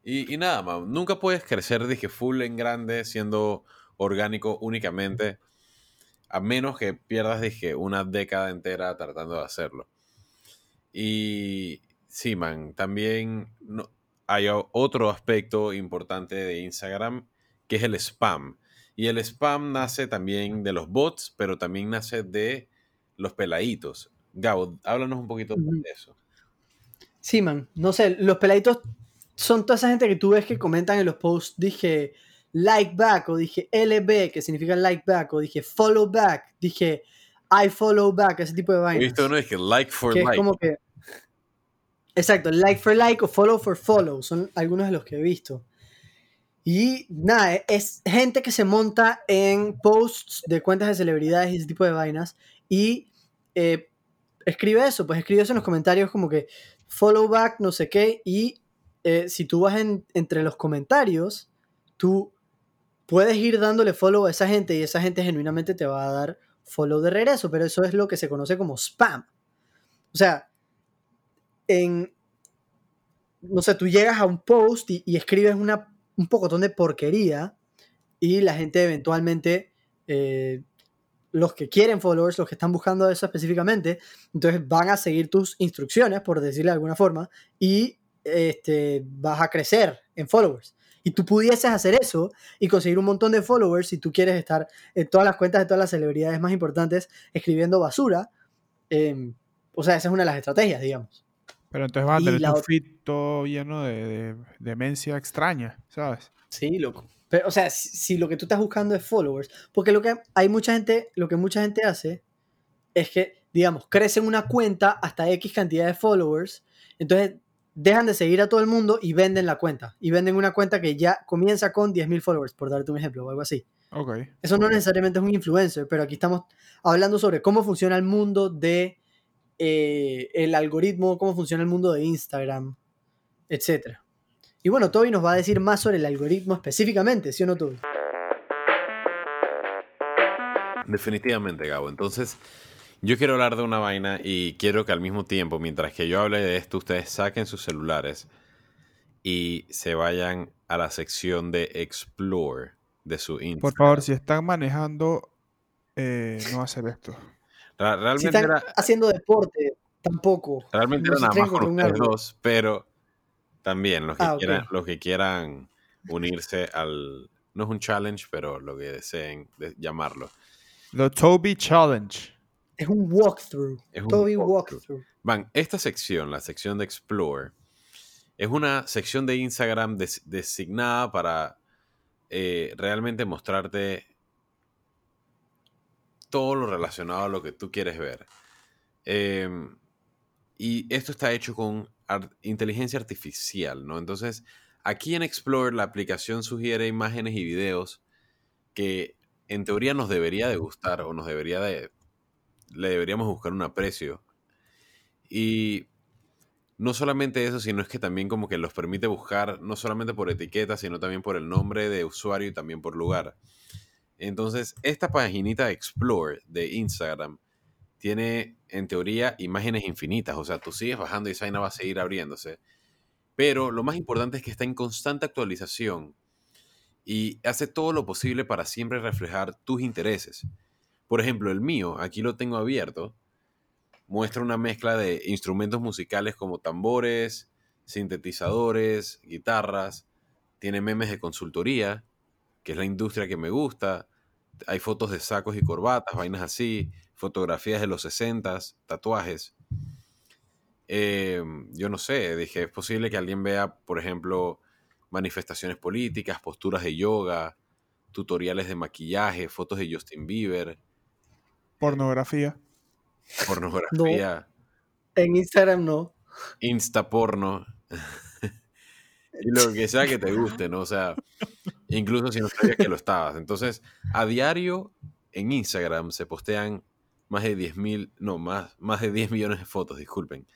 Y, y nada, man, nunca puedes crecer, dije, full en grande, siendo orgánico únicamente, a menos que pierdas, dije, una década entera tratando de hacerlo. Y sí, man, también no- hay otro aspecto importante de Instagram, que es el spam. Y el spam nace también de los bots, pero también nace de los peladitos. Gabo, háblanos un poquito de eso. Sí, man. No sé, los peladitos son toda esa gente que tú ves que comentan en los posts. Dije like back o dije LB, que significa like back, o dije follow back, dije I follow back, ese tipo de He vainas. visto uno que like for que like. es como que. Exacto, like for like o follow for follow. Son algunos de los que he visto. Y nada, es gente que se monta en posts de cuentas de celebridades y ese tipo de vainas. Y eh, escribe eso, pues escribe eso en los comentarios como que follow back, no sé qué, y eh, si tú vas en- entre los comentarios, tú puedes ir dándole follow a esa gente y esa gente genuinamente te va a dar follow de regreso, pero eso es lo que se conoce como spam. O sea, en, no sé, tú llegas a un post y escribes una, un pocotón de porquería y la gente eventualmente, eh, los que quieren followers, los que están buscando eso específicamente, entonces van a seguir tus instrucciones, por decirlo de alguna forma, y este, vas a crecer en followers. Y tú pudieses hacer eso y conseguir un montón de followers si tú quieres estar en todas las cuentas de todas las celebridades más importantes escribiendo basura. eh, o sea, esa es una de las estrategias, digamos. Pero entonces vas a tener tu feed todo lleno de, de demencia extraña, ¿sabes? Sí, loco. Pero, o sea, si, si lo que tú estás buscando es followers, porque lo que hay mucha gente, lo que mucha gente hace es que, digamos, crecen una cuenta hasta X cantidad de followers, entonces dejan de seguir a todo el mundo y venden la cuenta. Y venden una cuenta que ya comienza con 10.000 followers, por darte un ejemplo o algo así. Ok. Eso no necesariamente es un influencer, pero aquí estamos hablando sobre cómo funciona el mundo de eh, el algoritmo, cómo funciona el mundo de Instagram, etc. Y bueno, Toby nos va a decir más sobre el algoritmo específicamente, ¿sí o no, Toby? Definitivamente, Gabo. Entonces, yo quiero hablar de una vaina y quiero que al mismo tiempo, mientras que yo hable de esto, ustedes saquen sus celulares y se vayan a la sección de Explore de su Instagram. Por favor, si están manejando, eh, no hacer esto. Ra- Si realmente están era, haciendo deporte, tampoco. realmente no era nada más con ustedes dos, pero también los que, Ah, quieran, los que quieran unirse al... No es un challenge, pero lo que deseen de- llamarlo. The Toby Challenge. Es un walkthrough. Es un Toby walkthrough. walkthrough. Van, esta sección, la sección de Explore, es una sección de Instagram des- designada para eh, realmente mostrarte todo lo relacionado a lo que tú quieres ver. Em, y esto está hecho con inteligencia artificial, ¿no? Entonces, aquí en Explore la aplicación sugiere imágenes y videos que en teoría nos debería de gustar o nos debería de... Le deberíamos buscar un aprecio. Y no solamente eso, sino es que también como que los permite buscar no solamente por etiqueta, sino también por el nombre de usuario y también por lugar. Entonces, esta paginita Explore de Instagram tiene en teoría imágenes infinitas, o sea, tú sigues bajando y esa vaina va a seguir abriéndose. Pero lo más importante es que está en constante actualización y hace todo lo posible para siempre reflejar tus intereses. Por ejemplo, el mío, aquí lo tengo abierto, muestra una mezcla de instrumentos musicales como tambores, sintetizadores, guitarras, tiene memes de consultoría, que es la industria que me gusta, hay fotos de sacos y corbatas, vainas así, fotografías de los 60, tatuajes. Eh, yo no sé, dije, es posible que alguien vea, por ejemplo, manifestaciones políticas, posturas de yoga, tutoriales de maquillaje, fotos de Justin Bieber, Pornografía. pornografía, En Instagram no. insta porno. y lo que sea que te guste, ¿no? O sea, incluso si no sabías que lo estabas. Entonces, a diario en Instagram se postean más de 10 mil, no, más, más de 10 millones de fotos, disculpen.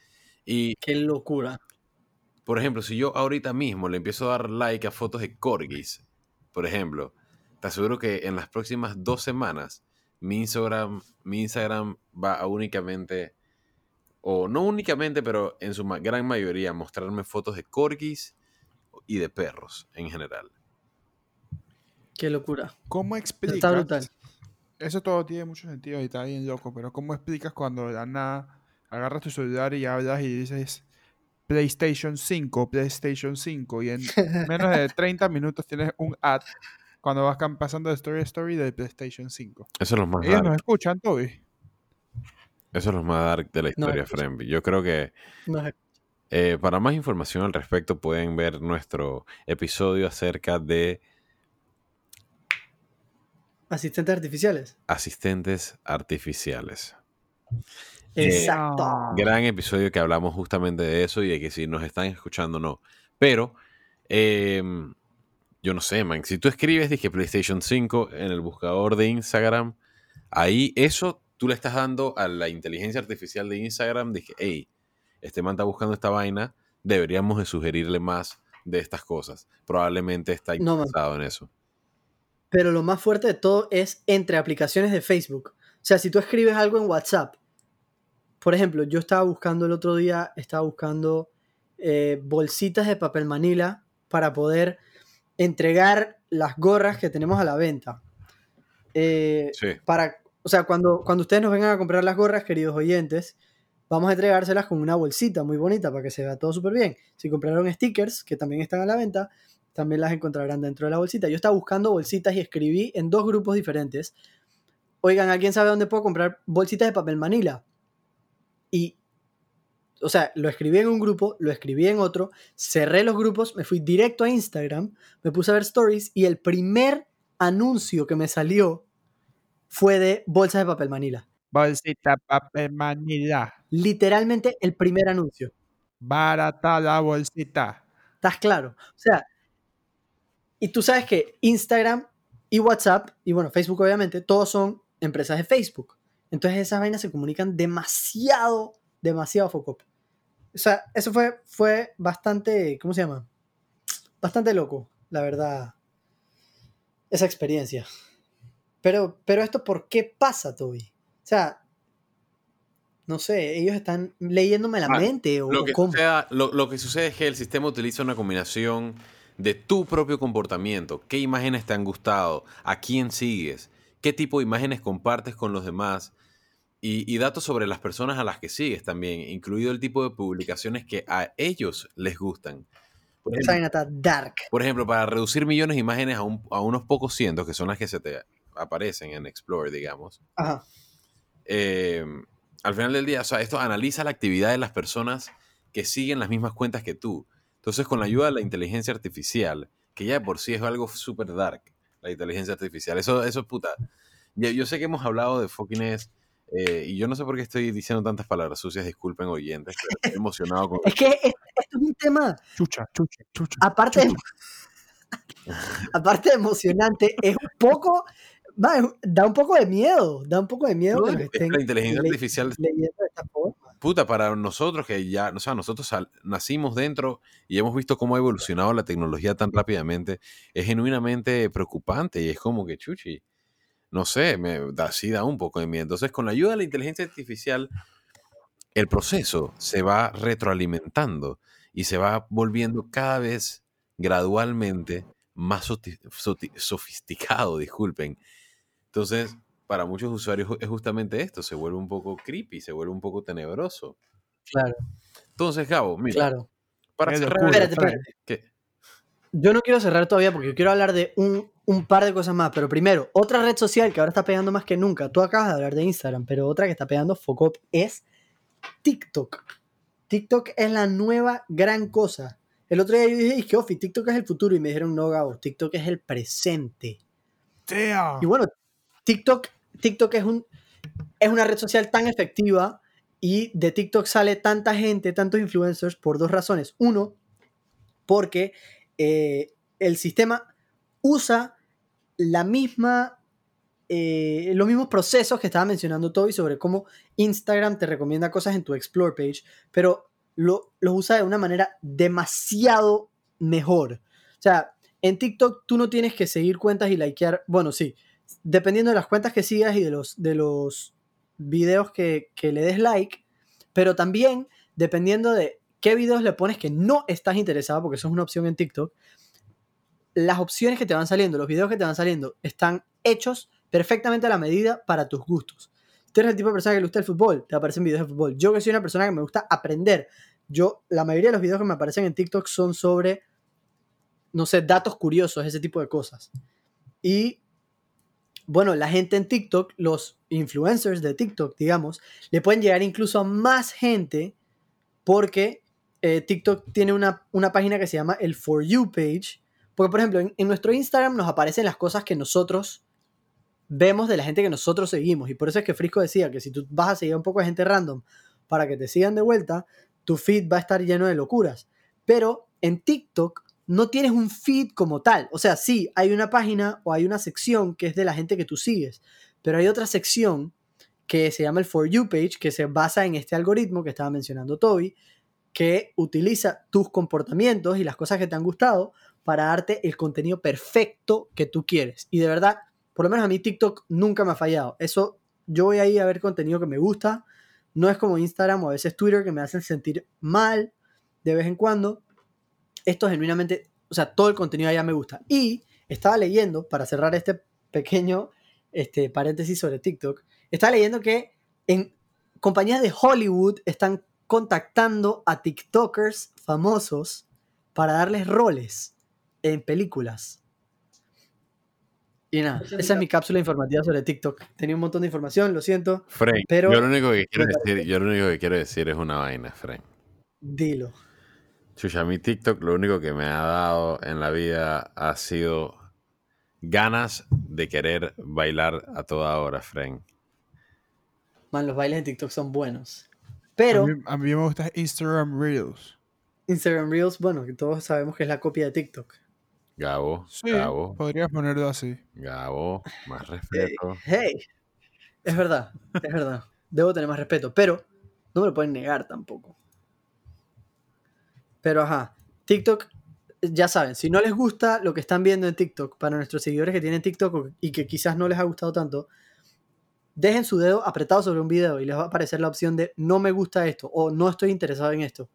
Y, Qué locura. por ejemplo, si yo ahorita mismo le empiezo a dar like a fotos de corgis, por ejemplo, te aseguro que en las próximas dos semanas mi Instagram, mi Instagram va a únicamente, o no únicamente, pero en su gran mayoría, mostrarme fotos de corgis y de perros en general. Qué locura. ¿Cómo explicas? Está brutal. Eso todo tiene mucho sentido y está bien loco, pero ¿cómo explicas cuando de la nada agarras tu celular y hablas y dices PlayStation 5, PlayStation 5 y en menos de 30 minutos tienes un ad cuando vas cam- pasando de story a story de PlayStation 5? Eso es lo más Ellos dark. nos escuchan, Toby. Eso es lo más dark de la No, historia. Fremby. Yo creo que No sé. eh, para más información al respecto pueden ver nuestro episodio acerca de Asistentes artificiales. asistentes artificiales. Eh, Exacto. Gran episodio que hablamos justamente de eso y de que si nos están escuchando no. Pero, em, yo no sé, man. Si tú escribes, dije PlayStation 5 en el buscador de Instagram, ahí eso tú le estás dando a la inteligencia artificial de Instagram, dije, hey, este man está buscando esta vaina, deberíamos de sugerirle más de estas cosas. Probablemente está No, interesado en eso. Pero lo más fuerte de todo es entre aplicaciones de Facebook. O sea, si tú escribes algo en WhatsApp, por ejemplo, yo estaba buscando el otro día, estaba buscando eh, bolsitas de papel manila para poder entregar las gorras que tenemos a la venta. Eh, Sí. para, o sea, cuando, cuando ustedes nos vengan a comprar las gorras, queridos oyentes, vamos a entregárselas con una bolsita muy bonita para que se vea todo súper bien. Si compraron stickers, que también están a la venta, también las encontrarán dentro de la bolsita. Yo estaba buscando bolsitas y escribí en dos grupos diferentes. Oigan, ¿alguien sabe dónde puedo comprar bolsitas de papel manila? Y, o sea, lo escribí en un grupo, lo escribí en otro, cerré los grupos, me fui directo a Instagram, me puse a ver stories y el primer anuncio que me salió fue de bolsas de papel manila. Bolsita, papel, manila. Literalmente el primer anuncio. Barata la bolsita. ¿Estás claro? O sea, y tú sabes que Instagram y WhatsApp, y bueno, Facebook obviamente, todos son empresas de Facebook. Entonces esas vainas se comunican demasiado, demasiado foco. O sea, eso fue, fue bastante, ¿cómo se llama? Bastante loco, la verdad, esa experiencia. Pero, pero esto, ¿por qué pasa, Toby? O sea, no sé, ellos están leyéndome la Ah, mente o, Lo que, o cómo. suceda- lo, lo que sucede es que el sistema utiliza una combinación de tu propio comportamiento, qué imágenes te han gustado, a quién sigues, qué tipo de imágenes compartes con los demás y, y datos sobre las personas a las que sigues también, incluido el tipo de publicaciones que a ellos les gustan. Por ejemplo, vaina está dark. por ejemplo, para reducir millones de imágenes a, un- a unos pocos cientos, que son las que se te aparecen en Explore, digamos, Ajá. eh, al final del día, o sea, esto analiza la actividad de las personas que siguen las mismas cuentas que tú. Entonces, con la ayuda de la inteligencia artificial, que ya de por sí es algo súper dark, la inteligencia artificial, eso, eso es puta. Yo, yo sé que hemos hablado de fuckiness, eh, y yo no sé por qué estoy diciendo tantas palabras sucias, disculpen oyentes, pero estoy emocionado con... Es que es- esto es un tema, Chucha, chucha, chucha. aparte de, aparte de emocionante, es un poco, va, es- da un poco de miedo, da un poco de miedo que es estén la inteligencia le- artificial leyendo de esta forma. Puta, para nosotros que ya, o sea, nosotros nacimos dentro y hemos visto cómo ha evolucionado la tecnología tan rápidamente, es genuinamente preocupante y es como que, chuchi, no sé, me da, sí da un poco de miedo. Entonces, con la ayuda de la inteligencia artificial, el proceso se va retroalimentando y se va volviendo cada vez gradualmente más sofisticado, disculpen. Entonces, para muchos usuarios es justamente esto, se vuelve un poco creepy, se vuelve un poco tenebroso. Claro, Entonces, Gabo, mira, claro. para cerrar... Espérate, espérate. ¿Qué? Yo no quiero cerrar todavía porque yo quiero hablar de un, un par de cosas más, pero primero, otra red social que ahora está pegando más que nunca, tú acabas de hablar de Instagram, pero otra que está pegando Focop es TikTok. TikTok es la nueva gran cosa. El otro día yo dije, "Es que Ofi, TikTok es el futuro y me dijeron, no, Gabo, TikTok es el presente. Damn. Y bueno, TikTok, TikTok es, un, es una red social tan efectiva y de TikTok sale tanta gente, tantos influencers por dos razones. Uno, porque eh, el sistema usa la misma, eh, los mismos procesos que estaba mencionando Toby sobre cómo Instagram te recomienda cosas en tu Explore page, pero lo, los usa de una manera demasiado mejor. O sea, en TikTok tú no tienes que seguir cuentas y likear, bueno, sí, dependiendo de las cuentas que sigas y de los, de los videos que, que le des like, pero también dependiendo de qué videos le pones que no estás interesado, porque eso es una opción en TikTok, las opciones que te van saliendo, los videos que te van saliendo, están hechos perfectamente a la medida para tus gustos. Tú eres el tipo de persona que le gusta el fútbol, te aparecen videos de fútbol. Yo que soy una persona que me gusta aprender, yo, la mayoría de los videos que me aparecen en TikTok son sobre, no sé, datos curiosos, ese tipo de cosas. Y bueno, la gente en TikTok, los influencers de TikTok, digamos, le pueden llegar incluso a más gente porque eh, TikTok tiene una, una página que se llama el For You page. Porque, por ejemplo, en, en nuestro Instagram nos aparecen las cosas que nosotros vemos de la gente que nosotros seguimos. Y por eso es que Frisco decía que si tú vas a seguir un poco de gente random para que te sigan de vuelta, tu feed va a estar lleno de locuras. Pero en TikTok no tienes un feed como tal. O sea, sí, hay una página o hay una sección que es de la gente que tú sigues, pero hay otra sección que se llama el For You page, que se basa en este algoritmo que estaba mencionando Toby, que utiliza tus comportamientos y las cosas que te han gustado para darte el contenido perfecto que tú quieres. Y de verdad, por lo menos a mí TikTok nunca me ha fallado. Eso, yo voy ahí a ver contenido que me gusta. No es como Instagram o a veces Twitter que me hacen sentir mal de vez en cuando. Esto genuinamente, o sea, todo el contenido allá me gusta. Y estaba leyendo, para cerrar este pequeño este, paréntesis sobre TikTok, estaba leyendo que en compañías de Hollywood están contactando a TikTokers famosos para darles roles en películas. Y nada, esa es mi cápsula informativa sobre TikTok. Tenía un montón de información, lo siento. Frank, Pero- yo lo único que quiero decir, yo lo único que quiero decir es una vaina, Frank. Dilo. Chucha, mi TikTok lo único que me ha dado en la vida ha sido ganas de querer bailar a toda hora, Frank. Man, los bailes en TikTok son buenos. Pero A mí, a mí me gusta Instagram Reels. Instagram Reels, bueno, que todos sabemos que es la copia de TikTok. Gabo, Sí, Gabo, podrías ponerlo así. Gabo, más respeto. Hey, es verdad, es verdad. Debo tener más respeto, pero no me lo pueden negar tampoco. Pero ajá, TikTok, ya saben, si no les gusta lo que están viendo en TikTok, para nuestros seguidores que tienen TikTok y que quizás no les ha gustado tanto, dejen su dedo apretado sobre un video y les va a aparecer la opción de no me gusta esto o no estoy interesado en esto.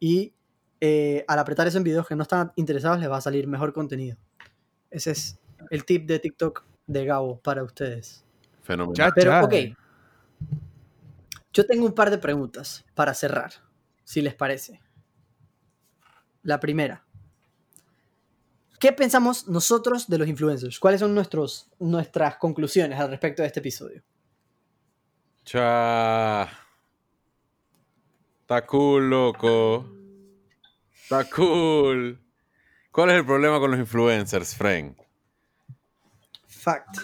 Y eh, al apretar eso en videos que no están interesados les va a salir mejor contenido. Ese es el tip de TikTok de Gabo para ustedes. Fenomenal. Ya, Pero, ok. Yo tengo un par de preguntas para cerrar, si les parece. La primera. ¿Qué pensamos nosotros de los influencers? ¿Cuáles son nuestros, nuestras conclusiones al respecto de este episodio? Cha. Está cool, loco. Está cool. ¿Cuál es el problema con los influencers, Frank? Fact.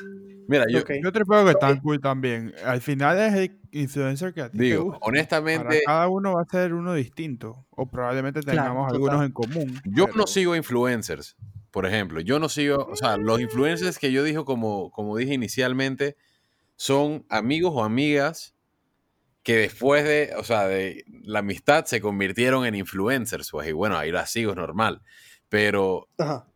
Mira, yo Ok. Yo te puedo que tan cool también. Al final es el influencer que a ti te digo, gusta. Para honestamente, cada uno va a ser uno distinto. O probablemente Claro, tengamos total. algunos en común. yo pero- no sigo influencers, por ejemplo. Yo no sigo, o sea, los influencers que yo dije, como, como dije inicialmente, son amigos o amigas que después de, o sea, de la amistad se convirtieron en influencers. Pues, y bueno, ahí las sigo, es normal. Pero Ajá.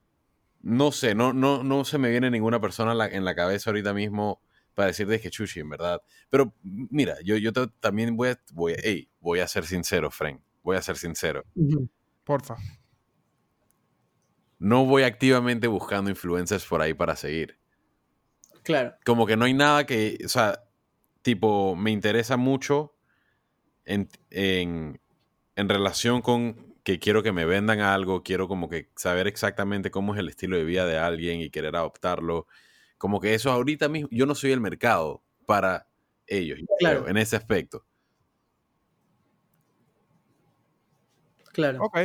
No sé, no, no, no se me viene ninguna persona en la, en la cabeza ahorita mismo para decirte que chuchi, en verdad. Pero mira, yo, yo te- también voy a, voy, a- voy a ser sincero, Frank. Voy a ser sincero. Porfa. No voy activamente buscando influencers por ahí para seguir. Claro. Como que no hay nada que, o sea, tipo, me interesa mucho en, en, en relación con que quiero que me vendan algo, quiero como que saber exactamente cómo es el estilo de vida de alguien y querer adoptarlo. Como que eso ahorita mismo, yo no soy el mercado para ellos, Claro. creo, en ese aspecto. Claro. Ok.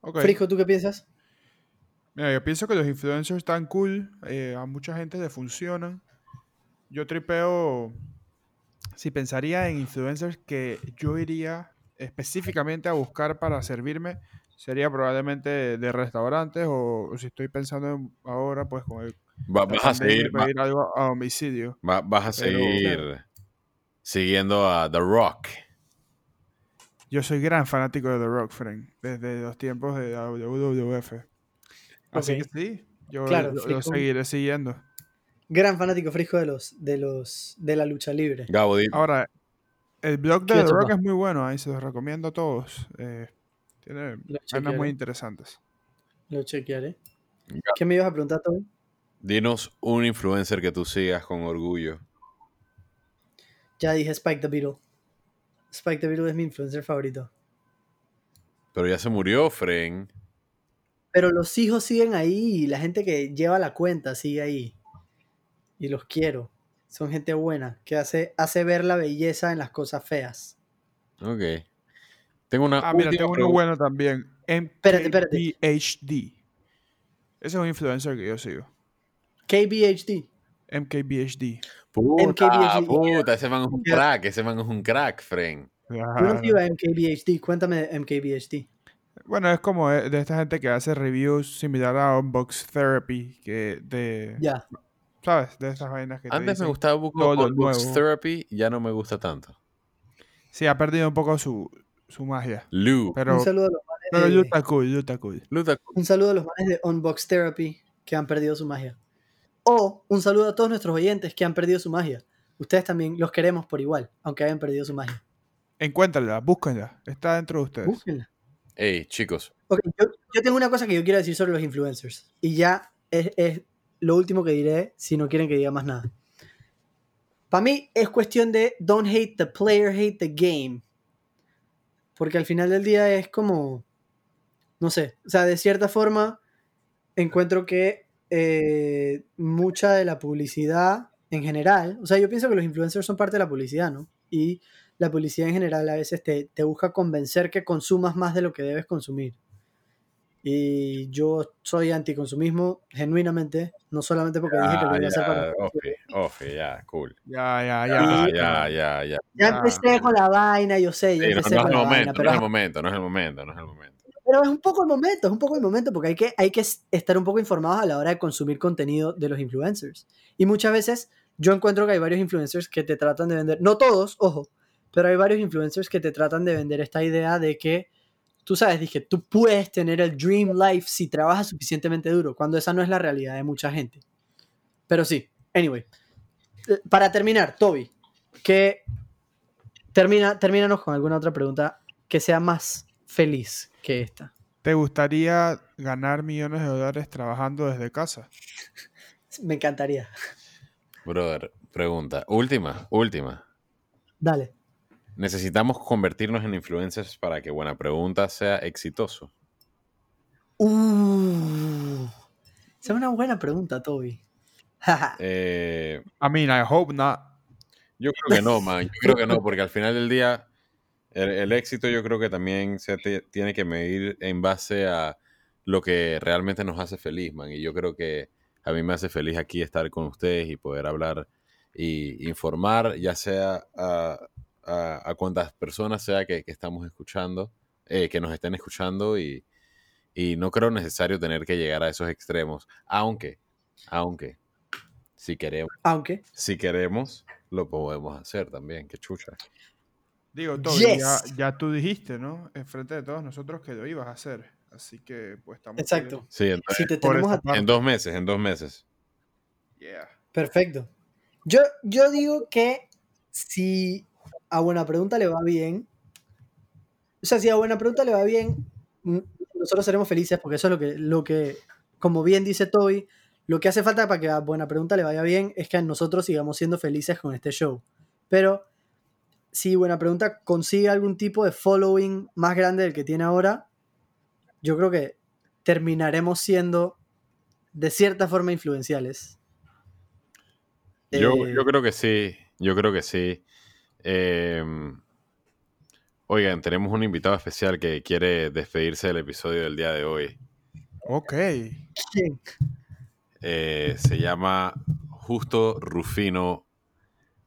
ok. Frisco, ¿tú qué piensas? Mira, yo pienso que los influencers están cool. eh, a mucha gente le funcionan. Yo tripeo. Si pensaría en influencers que yo iría específicamente a buscar para servirme, sería probablemente de restaurantes o, o si estoy pensando en ahora, pues con el. Va- vas a seguir, va- pedir algo a domicilio. va- vas a Pero- seguir siguiendo a The Rock. Yo soy gran fanático de The Rock, Frank, desde los tiempos de WWF. Así que sí, yo Claro, lo- seguiré siguiendo. Gran fanático Frisco de los, de los, de la lucha libre. Gabo, di- Ahora, el blog de ¿Qué The Rock es muy bueno, ahí se los recomiendo a todos. eh, tiene chequearé. muy interesantes. Lo chequearé. ¿Qué me ibas a preguntar, Toby? dinos un influencer que tú sigas con orgullo. Ya dije Spike the Beetle. Spike the Beetle es mi influencer favorito. Pero ya se murió, Fren. Pero los hijos siguen ahí y la gente que lleva la cuenta sigue ahí. Y los quiero. Son gente buena que hace, hace ver la belleza en las cosas feas. Ok. Tengo una Ah, mira, tengo uno bueno también. Espérate, espérate. MKBHD. Ese es un influencer que yo sigo. KBHD. MKBHD. Puta, MKBHD. puta, ese man es un crack, ese man es un crack, Fren. Yo no sigo a MKBHD. Cuéntame de MKBHD. Bueno, es como de esta gente que hace reviews similar a Unbox Therapy, que de Ya. ¿Sabes? De esas vainas que te Antes me gustaba Book Books nuevo. Therapy, ya no me gusta tanto. Sí, ha perdido un poco su, su magia. Lu. Pero, un saludo a los manes pero de- está cool. Luta- Un saludo a los manes de Unbox Therapy que han perdido su magia. O un saludo a todos nuestros oyentes que han perdido su magia. Ustedes también los queremos por igual, aunque hayan perdido su magia. Encuéntrenla, búsquenla. Está dentro de ustedes. Búsquenla. Ey, chicos, Ok, yo, yo tengo una cosa que yo quiero decir sobre los influencers. Y ya es, es lo último que diré si no quieren que diga más nada. Para mí es cuestión de don't hate the player, hate the game. Porque al final del día es como, no sé, o sea, de cierta forma encuentro que eh, mucha de la publicidad en general, o sea, yo pienso que los influencers son parte de la publicidad, ¿no? Y la publicidad en general a veces te, te busca convencer que consumas más de lo que debes consumir. Y yo soy anticonsumismo genuinamente, no solamente porque dije que lo Ah, iba a hacer para... ya, Ofi, Ofi, ya, cool. Ya, ya, Ya, ya. ya, ya, ya. Ya empecé con la vaina, yo sé, ya empecé no es con el momento, no es el momento, no es el momento, no es el momento. pero es un poco el momento, es un poco el momento, porque hay que, hay que estar un poco informados a la hora de consumir contenido de los influencers. Y muchas veces yo encuentro que hay varios influencers que te tratan de vender, no todos, ojo, pero hay varios influencers que te tratan de vender esta idea de que, tú sabes, dije, tú puedes tener el dream life si trabajas suficientemente duro, cuando esa no es la realidad de mucha gente. Pero sí, anyway. Eh, Para terminar, Toby, que termina, termínanos con alguna otra pregunta que sea más feliz que esta. ¿Te gustaría ganar millones de dólares trabajando desde casa? Me encantaría. Brother, pregunta. Última, última. Dale. ¿Necesitamos convertirnos en influencers para que Buena Pregunta sea exitoso? Uh, esa es una buena pregunta, Toby. Eh, I mean, I hope not. yo creo que no, man. Yo creo que no, porque al final del día, el, el éxito yo creo que también se te- tiene que medir en base a lo que realmente nos hace feliz, man. Y yo creo que a mí me hace feliz aquí estar con ustedes y poder hablar y informar, ya sea a, a, a cuantas personas sea que, que estamos escuchando, eh, que nos estén escuchando y, y no creo necesario tener que llegar a esos extremos, aunque, aunque, si queremos, Aunque, si queremos, lo podemos hacer también, que chucha. Digo, Toby, Yes. ya, ya tú dijiste, ¿no? Enfrente de todos nosotros que lo ibas a hacer. Así que, pues, estamos... exacto. Sí, entonces, Si te tenemos a en dos meses, en dos meses. Yeah. Perfecto. Yo, yo digo que si a Buena Pregunta le va bien, o sea, si a Buena Pregunta le va bien, mm, nosotros seremos felices porque eso es lo que, lo que, como bien dice Toby, lo que hace falta para que a Buena Pregunta le vaya bien es que nosotros sigamos siendo felices con este show. Pero si Buena Pregunta consigue algún tipo de following más grande del que tiene ahora, yo creo que terminaremos siendo de cierta forma influenciales. Yo, Eh, yo creo que sí, yo creo que sí. Em, oigan, tenemos un invitado especial que quiere despedirse del episodio del día de hoy. Ok. ¿quién? Eh, se llama Justo Rufino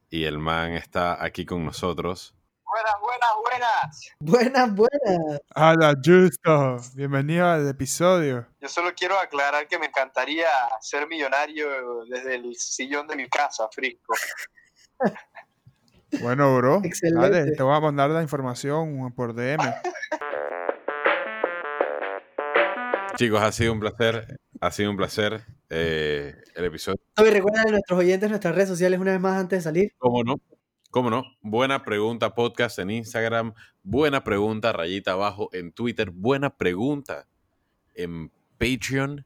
y el man está aquí con nosotros. Buenas, buenas, buenas. Buenas, buenas. Hola, Justo. Bienvenido al episodio. Yo solo quiero aclarar que me encantaría ser millonario desde el sillón de mi casa, Frisco. Bueno, bro. Excelente. Dale, te voy a mandar la información por DM. Chicos, ha sido un placer, ha sido un placer eh, el episodio. Toby, recuerda a nuestros oyentes nuestras redes sociales una vez más antes de salir. ¿Cómo no? ¿Cómo no? Buena pregunta podcast en Instagram, buena pregunta rayita abajo en Twitter, buena pregunta en Patreon.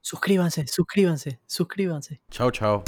Suscríbanse, suscríbanse, suscríbanse. Chao, chao.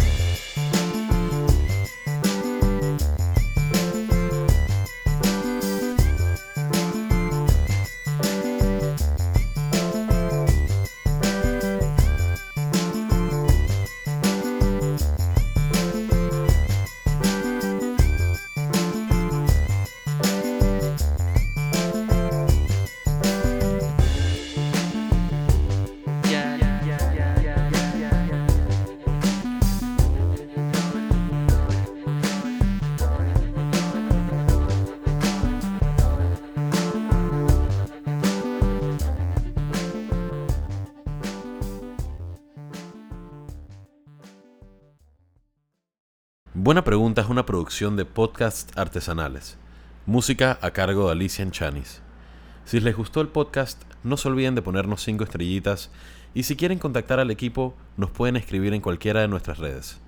De podcasts artesanales. Música a cargo de Alicia Chanis. Si les gustó el podcast, no se olviden de ponernos 5 estrellitas y si quieren contactar al equipo, nos pueden escribir en cualquiera de nuestras redes.